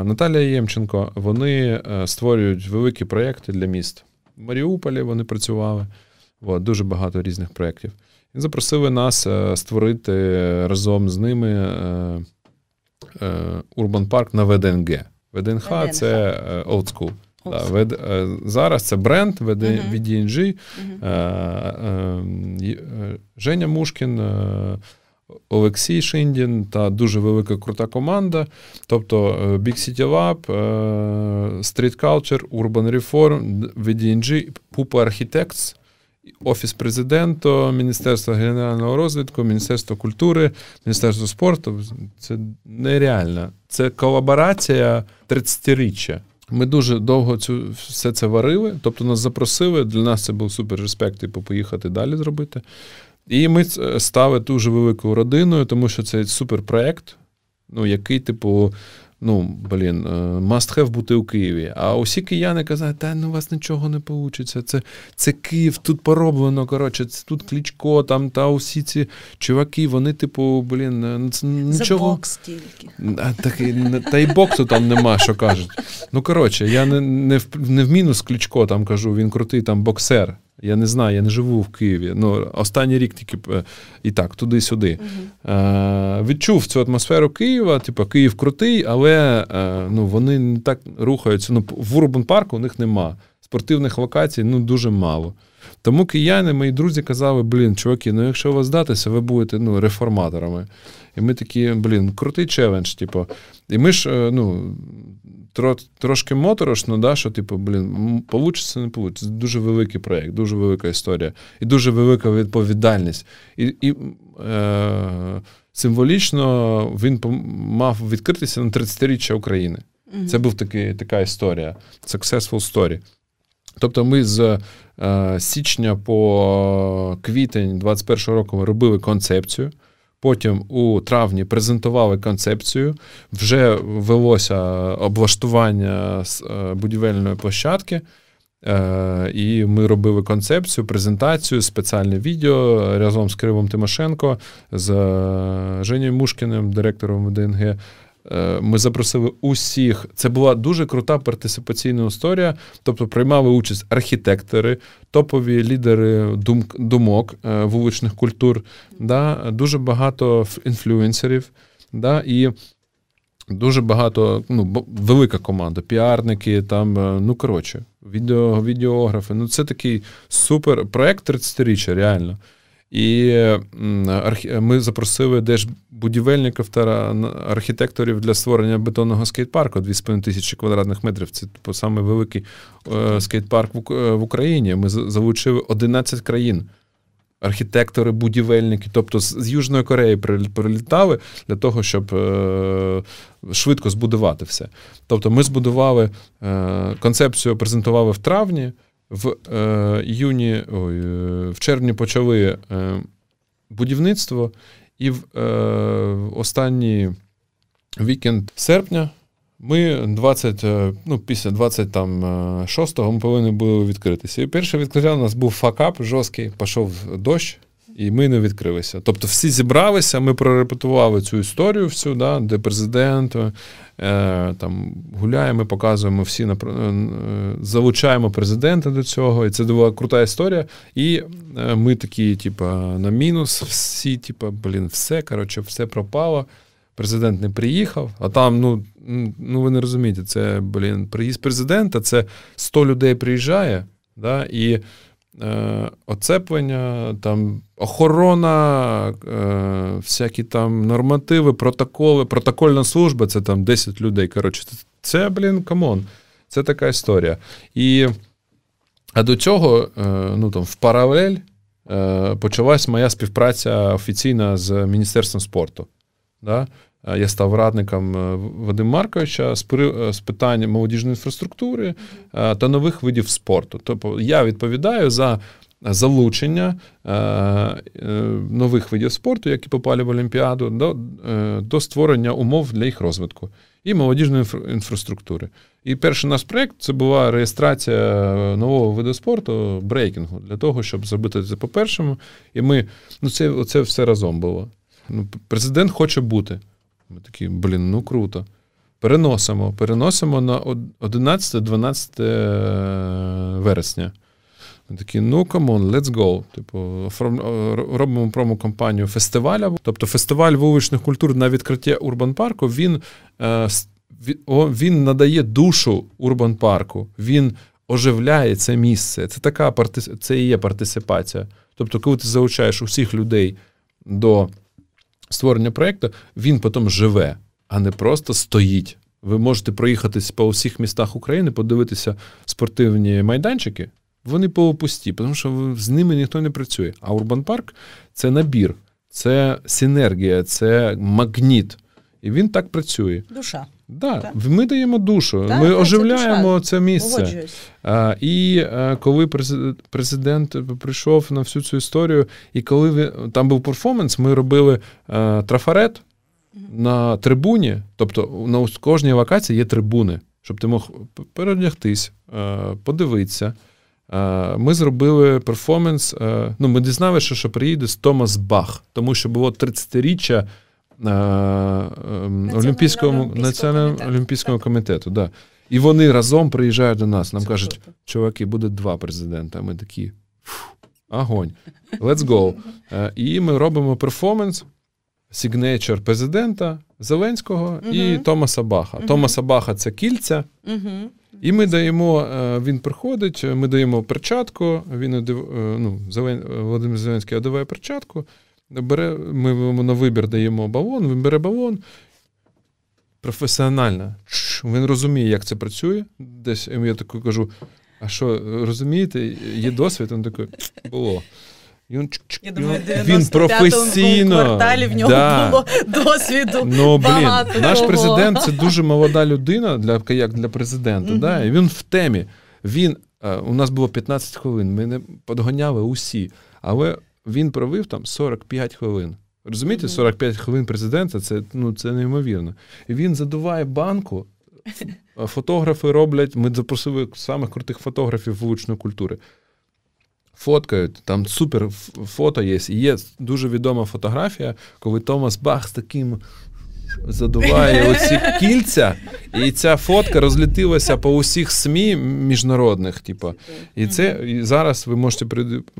Наталія Ємченко. Вони е, створюють великі проєкти для міст. В Маріуполі вони працювали. От, дуже багато різних проєктів. І запросили нас е, створити разом з ними е, урбан парк на ВДНГ. ВДНХ – це old school. Да, вед, зараз це бренд VD, uh-huh. Uh-huh. Женя Мушкін, Олексій Шиндін та дуже велика крута команда. Тобто Big City Lab, Street Culture, Urban Reform, VDNG, Pupa Architects, Офіс президента, Міністерство генерального розвитку, Міністерство культури, Міністерство спорту. Це нереально. Це колаборація 30-річчя. Ми дуже довго цю все це варили, тобто нас запросили. Для нас це був супер респект, типу, поїхати далі зробити. І ми стали дуже великою родиною, тому що це суперпроект, ну, який, типу, ну, блін, е, must have бути у Києві. А усі кияни казали, та ну у вас нічого не вийде. Це це Київ, тут пороблено. коротше, це Тут Клічко, там та усі ці чуваки, вони, типу, блін, е, це нічого. За бокс тільки. Так, та й боксу там нема, що кажуть. Ну, коротше, я не не, в, не в мінус Клічко там кажу, він крутий там боксер. Я не знаю, я не живу в Києві. Ну, Останній рік тільки е, і так, туди-сюди. Uh-huh. Е, Відчув цю атмосферу Києва, типу, Київ крутий, але е, ну, вони не так рухаються. Ну, В Урбан парку у них нема. Спортивних локацій ну, дуже мало. Тому кияни, мої друзі, казали, блін, чуваки, ну якщо вас здатися, ви будете ну, реформаторами. І ми такі, блін, крутий челендж. Типу. І ми ж е, ну, трошки моторошно, да, що, типу, блін, получиться, не получиться. Дуже великий проєкт, дуже велика історія і дуже велика відповідальність. І і е, символічно він мав відкритися на 30-річчя України. Це був такий, така історія. Successful story. Тобто, ми з е, січня по квітень 2021 року ми робили концепцію. Потім у травні презентували концепцію, вже велося облаштування е, будівельної площадки. Е, і ми робили концепцію, презентацію, спеціальне відео разом з Кривом Тимошенко, з Женєю Мушкіним, директором ДНГ. Е, ми запросили усіх. Це була дуже крута партисипаційна історія. Тобто приймали участь архітектори, топові лідери думок е, вуличних культур, да, дуже багато інфлюенсерів. Да, і Дуже багато, ну, велика команда, піарники, там, е, ну коротше, відео, відеографи. Ну, це такий супер проект 30-річчя, реально. І ми запросили деж будівельників та архітекторів для створення бетонного скейт-парку 2,5 тисячі квадратних метрів. Це типу, саме великий е, скейт-парк в Україні. Ми залучили 11 країн. Архітектори, будівельники, тобто з Южної Кореї прилітали для того, щоб е, швидко збудувати все. Тобто, ми збудували е, концепцію, презентували в травні в е, іюні, ой, е, в червні почали е, будівництво, і в е, останній вікенд серпня ми 20, е, ну, після 26-го ми повинні були відкритися. І перше відкриття у нас був факап жорсткий, пішов дощ. І ми не відкрилися. Тобто всі зібралися, ми прорепетували цю історію, всю, да, де президент е, там гуляємо, показуємо всі е, залучаємо президента до цього. І це була крута історія. І е, ми такі, типу, на мінус, всі, типу, блін, все коротше, все пропало. Президент не приїхав, а там, ну ну ви не розумієте, це блін, приїзд президента, це 100 людей приїжджає, да, і оцеплення, там охорона, е, всякі там нормативи, протоколи, протокольна служба це там 10 людей. Коротше, це, блін, come on. Це така історія. І, А до цього, е, ну там, в паралель почалась моя співпраця офіційна з Міністерством спорту. Да? Е, я став радником е, Вадима Марковича з е, з питань молодіжної інфраструктури та нових видів спорту. Тобто я відповідаю за залучення нових видів спорту, які попали в Олімпіаду, до, до створення умов для їх розвитку і молодіжної інфраструктури. І перший наш проєкт це була реєстрація нового виду спорту брейкінгу для того, щоб зробити це по-першому. І ми ну це, це все разом було. Ну, Президент хоче бути. Ми такі, блін, ну круто. Переносимо. Переносимо на 11-12 е, вересня. Ми такі, ну come on, let's go. Типу, робимо промо-компанію фестиваля. Тобто фестиваль вуличних культур на відкриття Урбан Парку, він е, він надає душу Урбан Парку, він оживляє це місце. Це така це і є партисипація. Тобто, коли ти залучаєш усіх людей до створення проєкту, він потім живе, а не просто стоїть. Ви можете проїхатись по усіх містах України, подивитися спортивні майданчики. Вони полупусті, тому що з ними ніхто не працює. А Урбан Парк це набір, це синергія, це магніт. І він так працює. Душа. Да, так. Ми даємо душу, так, ми так, оживляємо це, це місце. А, І а, е, коли президент прийшов на всю цю історію, і коли ви, там був перформанс, ми робили а, е, трафарет на трибуні, тобто на кожній локації є трибуни, щоб ти мог передягтись, а, подивитися. Ми зробили перформанс. Ну, ми дізналися, що приїде з Томас Бах, тому що було 30-річчя Ем, Олімпійському національному олімпійському комітету. Да. І вони разом приїжджають до нас. Нам Це кажуть, чуваки, буде два президента. Ми такі огонь. Let's go. Е, і ми робимо перформанс, сігнейчер президента Зеленського uh і Томаса Баха. uh Томаса Баха це кільця. uh І ми даємо, е, він приходить, ми даємо перчатку. Він е, ну, Володимир Зеленський одягає перчатку бере, ми йому на вибір даємо балон, він бере балон. Професіонально. Він розуміє, як це працює. Десь я таку кажу: а що, розумієте, є досвід? Він такий, було. Він, Я думаю, він професійно кварталі в нього да. було досвіду. Ну, блін, багато Наш президент це дуже молода людина, для, як для президента. Mm-hmm. Да? І він в темі. Він Е, у нас було 15 хвилин, ми не подгоняли усі, але він провів там 45 хвилин. Розумієте, 45 хвилин президента це ну, це неймовірно. І він задуває банку. Фотографи роблять, ми запросили самих крутих фотографів вуличної культури. Фоткають, там супер фото є. І є дуже відома фотографія, коли Томас Бах з таким задуває оці кільця, і ця фотка розлітилася по усіх СМІ міжнародних. Типу. І це і зараз ви можете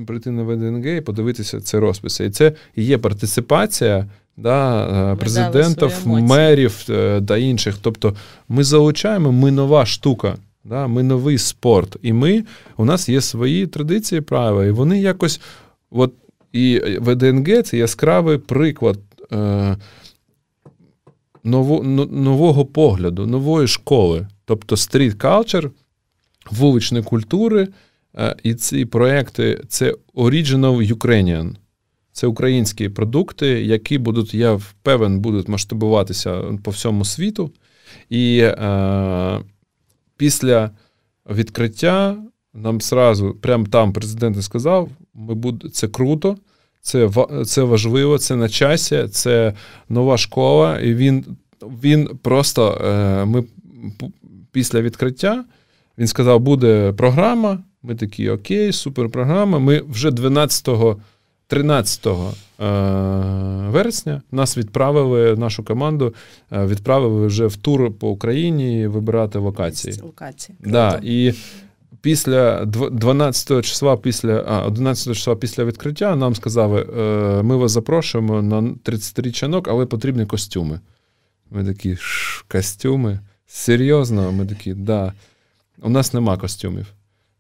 прийти на ВДНГ і подивитися це розписи. І це є партиципація да, е, президентів, мерів е, та інших. Тобто ми залучаємо, ми нова штука. Да, Ми новий спорт. І ми, у нас є свої традиції, права, і вони якось. От, І ВДНГ це яскравий приклад е, ново, нового погляду, нової школи. Тобто стріт калчер, вуличної культури. Е, і ці проекти це Original Ukrainian. Це українські продукти, які будуть, я впевнен, будуть масштабуватися по всьому світу. І е, після відкриття нам сразу, прямо там президент сказав: ми буде, це круто, це це важливо, це на часі, це нова школа. І він він просто е, ми після відкриття він сказав, буде програма. Ми такі, окей, супер програма. Ми вже 12 13 е, вересня нас відправили, нашу команду е, відправили вже в тур по Україні вибирати локації. Локації. Да, І після 12 числа, після а, 11 числа після відкриття нам сказали, е, ми вас запрошуємо на 33 чанок, але потрібні костюми. Ми такі костюми. Серйозно, ми такі, да. У нас нема костюмів.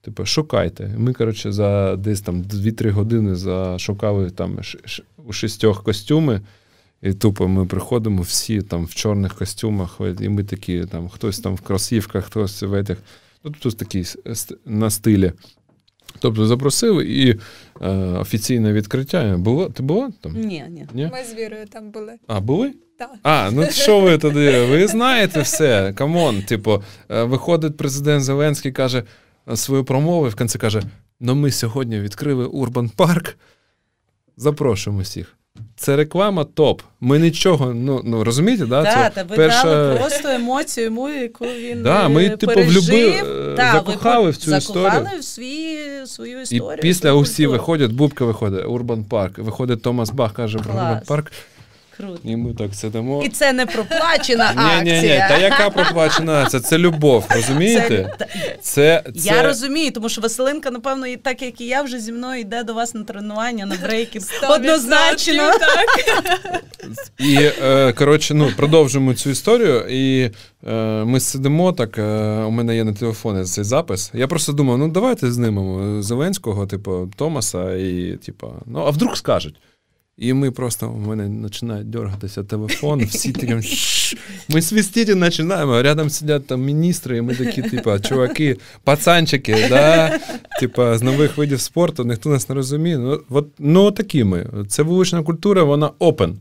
Типу, шукайте. Ми, коротше, за десь там 2-3 години зашукали там у шістьох костюми. І тупо ми приходимо всі там в чорних костюмах, і ми такі, там, хтось там в кросівках, хтось в етих, ну, тут такі на стилі. Тобто запросили і е, офіційне відкриття було. Ти була там? Ні, ні. ні? Ми з Вірою там були. А, були? Так. А, ну що ви туди? Ви знаєте все. Come on, типу, е, виходить президент Зеленський, каже свою промову і в кінці каже: ну ми сьогодні відкрили Урбан Парк. Запрошуємо всіх. Це реклама топ. Ми нічого, ну ну розумієте, да? Да, це та ви перша... дали просто емоцію йому, яку він да, ми, типу, влюбили, да, закохали ви в цю історію. Закохали в свій, свою історію. І після усі виходять, Бубка виходить, Урбан Парк. Виходить Томас Бах, каже, про Урбан Парк. Круто. І ми так сидимо. І це не проплачена акція. Ні, ні, ні, Та яка проплачена акція? Це любов, розумієте? Це, це... Я розумію, тому що Василинка, напевно, і так як і я, вже зі мною йде до вас на тренування, на брейки. Однозначно. так. І е, коротше, ну, продовжуємо цю історію. І е, ми сидимо так. Е, у мене є на телефоні цей запис. Я просто думав, ну давайте знімемо Зеленського, типу, Томаса, і типу, ну а вдруг скажуть. І ми просто у мене починає дергатися телефон, всі такі ми свистіти починаємо, рядом сидять там міністри, і ми такі, типу, чуваки, пацанчики, да? типу, з нових видів спорту, ніхто нас не розуміє. Ну, от, ну такі ми. Це вулична культура, вона open.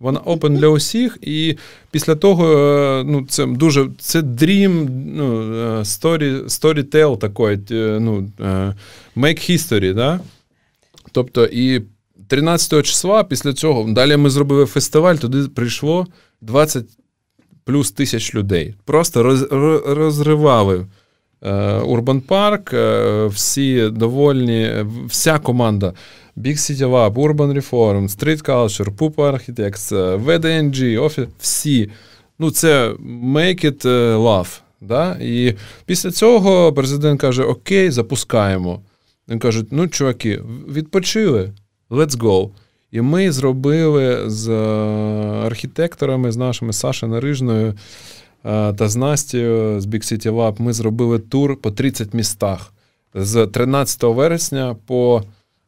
Вона open для усіх, і після того е, ну, це дуже це dream, ну, е, story, storytell такий, е, ну, make history, да? Тобто, і 13 числа після цього далі ми зробили фестиваль, туди прийшло 20 плюс тисяч людей. Просто роз, розривали е, Урбан Парк, е, всі довольні, вся команда. Big City Lab, Urban Reform, Street Culture, Pupa Architects, VDNG, Office, всі. Ну, це make it love. Да? І після цього президент каже: Окей, запускаємо. Він каже: ну, чуваки, відпочили. Let's go. І ми зробили з е, архітекторами, з нашими Сашою Нарижною е, та з Настю з Big City Lab, ми зробили тур по 30 містах з 13 вересня по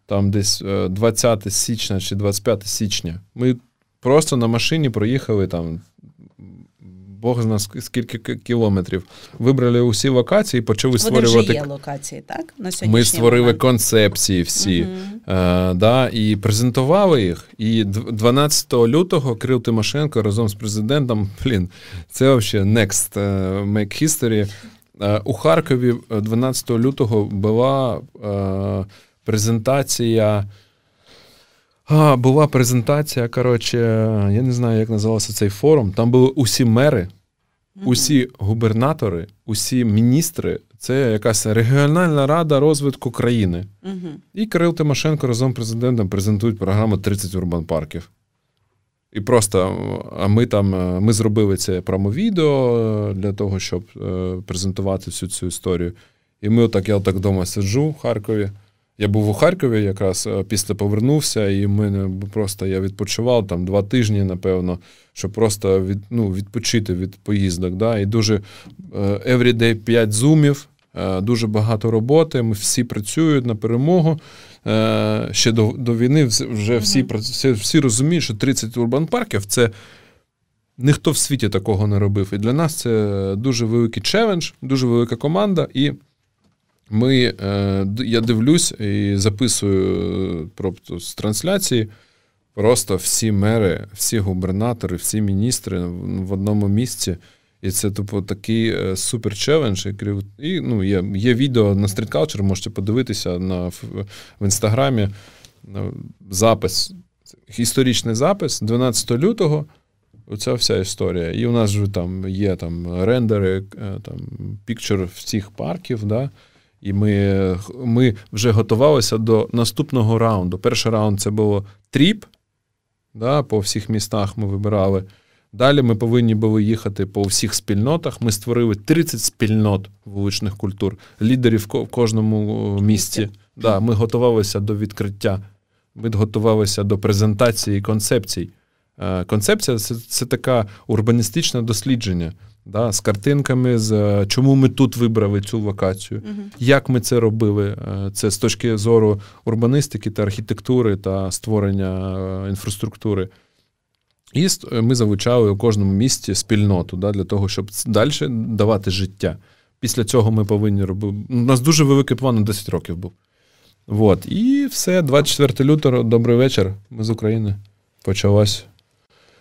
там десь 20 е, січня чи 25 січня. Ми просто на машині проїхали там Бог зна скільки кілометрів. Вибрали усі локації, почали Вони створювати. Вже є локації, так? На Ми створили момент. концепції всі угу. е, да, і презентували їх. І 12 лютого Крил Тимошенко разом з президентом. Блін, це взагалі next uh, make history. у Харкові 12 лютого була презентація. А, Була презентація. Коротше, я не знаю, як називався цей форум. Там були усі мери, усі губернатори, усі міністри. Це якась регіональна рада розвитку країни. Угу. І Кирил Тимошенко разом з президентом презентують програму 30 урбан-парків. І просто а ми там ми зробили це промовідео для того, щоб е, презентувати всю цю історію. І ми отак, я отак вдома сиджу в Харкові. Я був у Харкові, якраз е, після повернувся, і мене просто я відпочивав там два тижні, напевно, щоб просто від, ну, відпочити від поїздок. Да? І дуже е, everyday 5 зумів, е, дуже багато роботи. Ми всі працюють на перемогу. Ще до до війни вже всі всі, всі розуміють, що 30 урбан-парків це. Ніхто в світі такого не робив. І для нас це дуже великий челендж, дуже велика команда. І ми, е, Я дивлюсь і записую просто з трансляції. Просто всі мери, всі губернатори, всі міністри в одному місці. І це типу такий е, супер челендж. І ну, є є відео на Street Culture, можете подивитися на, в, інстаграмі. Запис, історичний запис 12 лютого. Оця вся історія. І у нас вже там є там рендери, там пікчер всіх парків. Да? І ми ми вже готувалися до наступного раунду. Перший раунд це було тріп. Да, По всіх містах ми вибирали. Далі ми повинні були їхати по всіх спільнотах. Ми створили 30 спільнот вуличних культур, лідерів в кожному місті. Да, Ми готувалися до відкриття, ми готувалися до презентації концепцій. Е, концепція це, це таке урбаністичне дослідження да, з картинками, з е, чому ми тут вибрали цю локацію, uh як ми це робили. Е, це з точки зору урбаністики та архітектури та створення е, інфраструктури. І ми залучали у кожному місті спільноту да, для того, щоб далі давати життя. Після цього ми повинні робити. У нас дуже великий план на 10 років був. От. І все, 24 лютого, добрий вечір. Ми з України. Почалась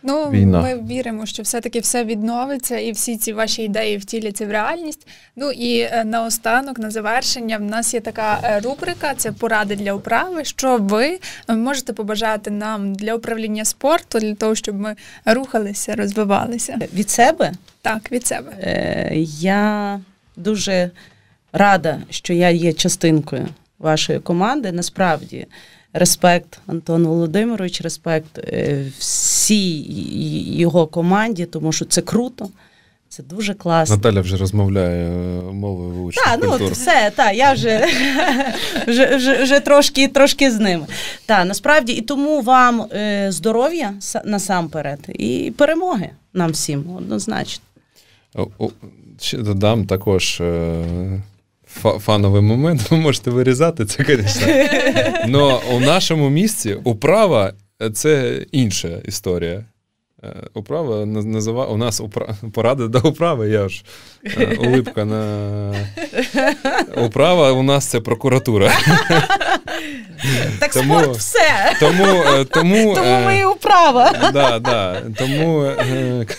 Ну, війна. Ми віримо, що все-таки все відновиться і всі ці ваші ідеї втіляться в реальність. Ну і е, наостанок, на завершення, в нас є така е, рубрика: це поради для управи. Що ви можете побажати нам для управління спорту, для того, щоб ми рухалися, розвивалися? Від себе? Так, від себе. Е, Я дуже рада, що я є частинкою вашої команди. Насправді респект Антон Володимирович, респект е, всій його команді, тому що це круто. Це дуже класно. Наталя вже розмовляє е, мовою вуличних Так, ну все, так, я вже вже, вже, вже трошки трошки з ними. Так, насправді, і тому вам е, здоров'я насамперед, і перемоги нам всім однозначно. Ще додам також фановий момент, ви можете вирізати це, звісно. Але у нашому місці управа це інша історія. Е, управа називає у нас упра... поради до управи, я ж е, улипка на управа у нас це прокуратура. Так тому, спорт все. Тому е, тому, тому ми і управа. Да, да, Тому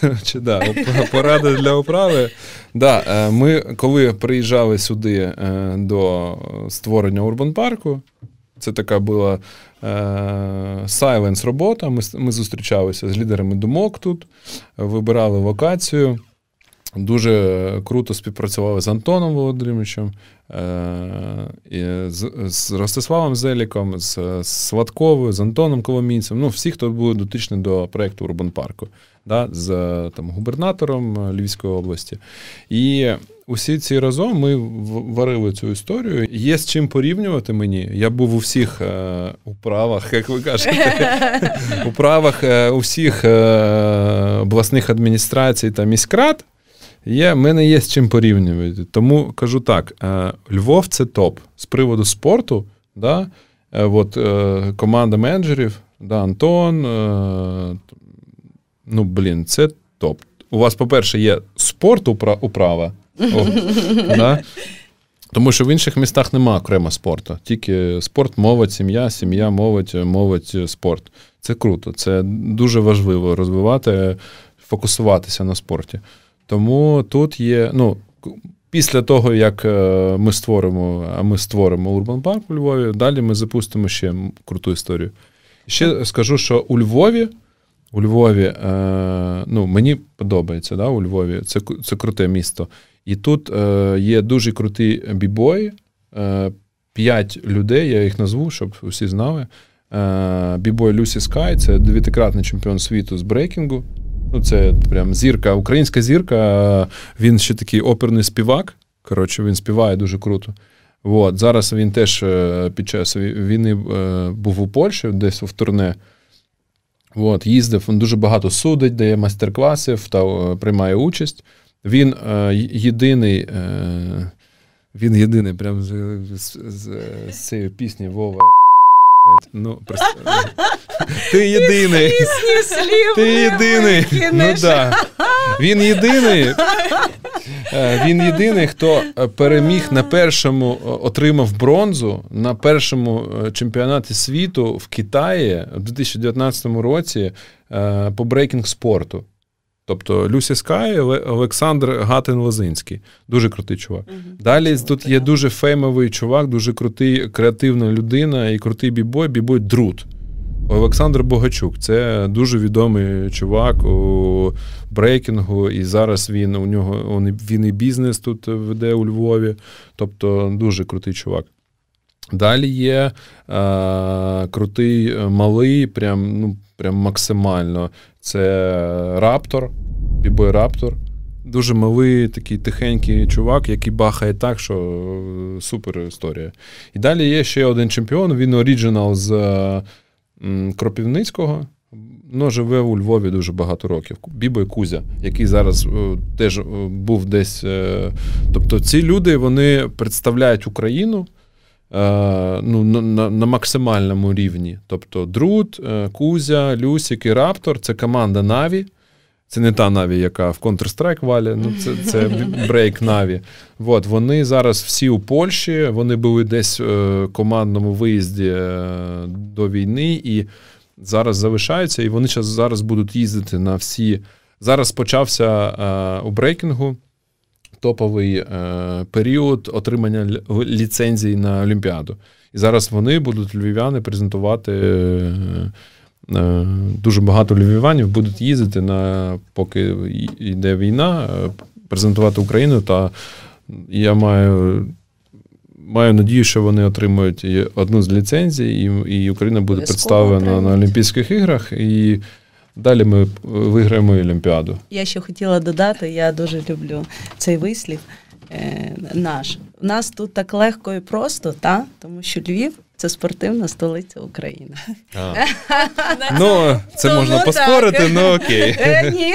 коротше, да, поради для управи. Да, Ми коли приїжджали сюди до створення Урбан парку, це така була сайленс робота. Ми ми зустрічалися з лідерами думок тут, вибирали локацію. Дуже круто співпрацювали з Антоном Володимировичем, е, з, з Ростиславом Зеліком, з Сватковою, з Антоном Коломійцем. Ну, всі, хто були дотичні до проєкту Урбан Парку, да, з там, губернатором Львівської області. І усі ці разом ми варили цю історію. Є з чим порівнювати мені. Я був у всіх е, управах, як ви кажете, управах е, усіх е, обласних адміністрацій та міськрад. Є, в мене є з чим порівнювати. Тому кажу так: е, Львов це топ. З приводу спорту, да, е, от, е, команда менеджерів, да, Антон. Ну, блін, це топ. У вас, по-перше, є спорт управа. О, да? Тому що в інших містах нема окремо спорту. Тільки спорт, молодь, сім'я, сім'я, молодь, молодь, спорт. Це круто. Це дуже важливо розвивати, фокусуватися на спорті. Тому тут є, ну, Після того, як е, ми створимо, а ми створимо Урбан Парк у Львові, далі ми запустимо ще круту історію. Ще скажу, що у Львові, у Львові, е, ну, мені подобається, да, у Львові, це це круте місто. І тут е, є дуже круті бібої, е, п'ять людей, я їх назву, щоб усі знали. Е, бібой Люсі Скай, це дев'ятикратний чемпіон світу з брейкінгу. Ну, Це прям зірка, українська зірка. Він ще такий оперний співак. Коротше, він співає дуже круто. От, Зараз він теж е, під час війни е, був у Польщі, десь в турне. От, Їздив, він дуже багато судить, дає майстер-класів та приймає участь. Він єдиний. Він єдиний, прям з, з, з, з цієї пісні Вова. Ну, просто... Ти єдиний. Ти єдиний. Ну, да. Він єдиний. Е, він єдиний, хто е, переміг на першому, е, отримав бронзу на першому чемпіонаті світу в Китаї у 2019 році по брейкінг спорту. Тобто Люсі Скай, Олександр Гатин-Лозинський. Дуже крутий чувак. Угу. Далі тут є дуже феймовий чувак, дуже крутий, креативна людина і крутий бібой, бібой Друт. Олександр Богачук це дуже відомий чувак у брейкінгу, і зараз він у нього він і бізнес тут веде у Львові. Тобто дуже крутий чувак. Далі є е, крутий малий, прям ну, прям максимально. Це Раптор, бібой Раптор. Дуже малий, такий тихенький чувак, який бахає так, що е, супер історія. І далі є ще один чемпіон, він original з Кропівницького. Ну, живе у Львові дуже багато років. Бібой Кузя, який зараз о, е, теж о, е, був десь. Е, тобто ці люди вони представляють Україну Е, ну, на на максимальному рівні. Тобто Друт, е, Кузя, Люсік і Раптор це команда Наві. Це не та Наві, яка в Counter-Strike валі, ну це це брейк Наві. От, Вони зараз всі у Польщі, вони були десь в командному виїзді до війни і зараз залишаються, і вони зараз будуть їздити на всі. Зараз почався у брейкінгу топовий е, період отримання ліцензії на Олімпіаду. І зараз вони будуть львів'яни презентувати. Е, е, дуже багато львів'янів будуть їздити на поки йде війна, презентувати Україну. Та я маю маю надію, що вони отримують одну з ліцензій, і і Україна буде представлена на Олімпійських іграх. І Далі ми виграємо Олімпіаду. Я ще хотіла додати, я дуже люблю цей вислів е, наш. У нас тут так легко і просто, та? тому що Львів це спортивна столиця України. Ну, це можна поспорити, ну окей. Е, ні,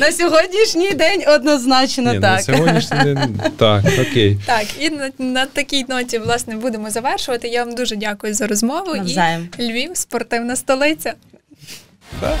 на сьогоднішній день однозначно так. На сьогоднішній день так, окей. Так, і на, на такій ноті, власне, будемо завершувати. Я вам дуже дякую за розмову. Навзаєм. І Львів спортивна столиця. Так.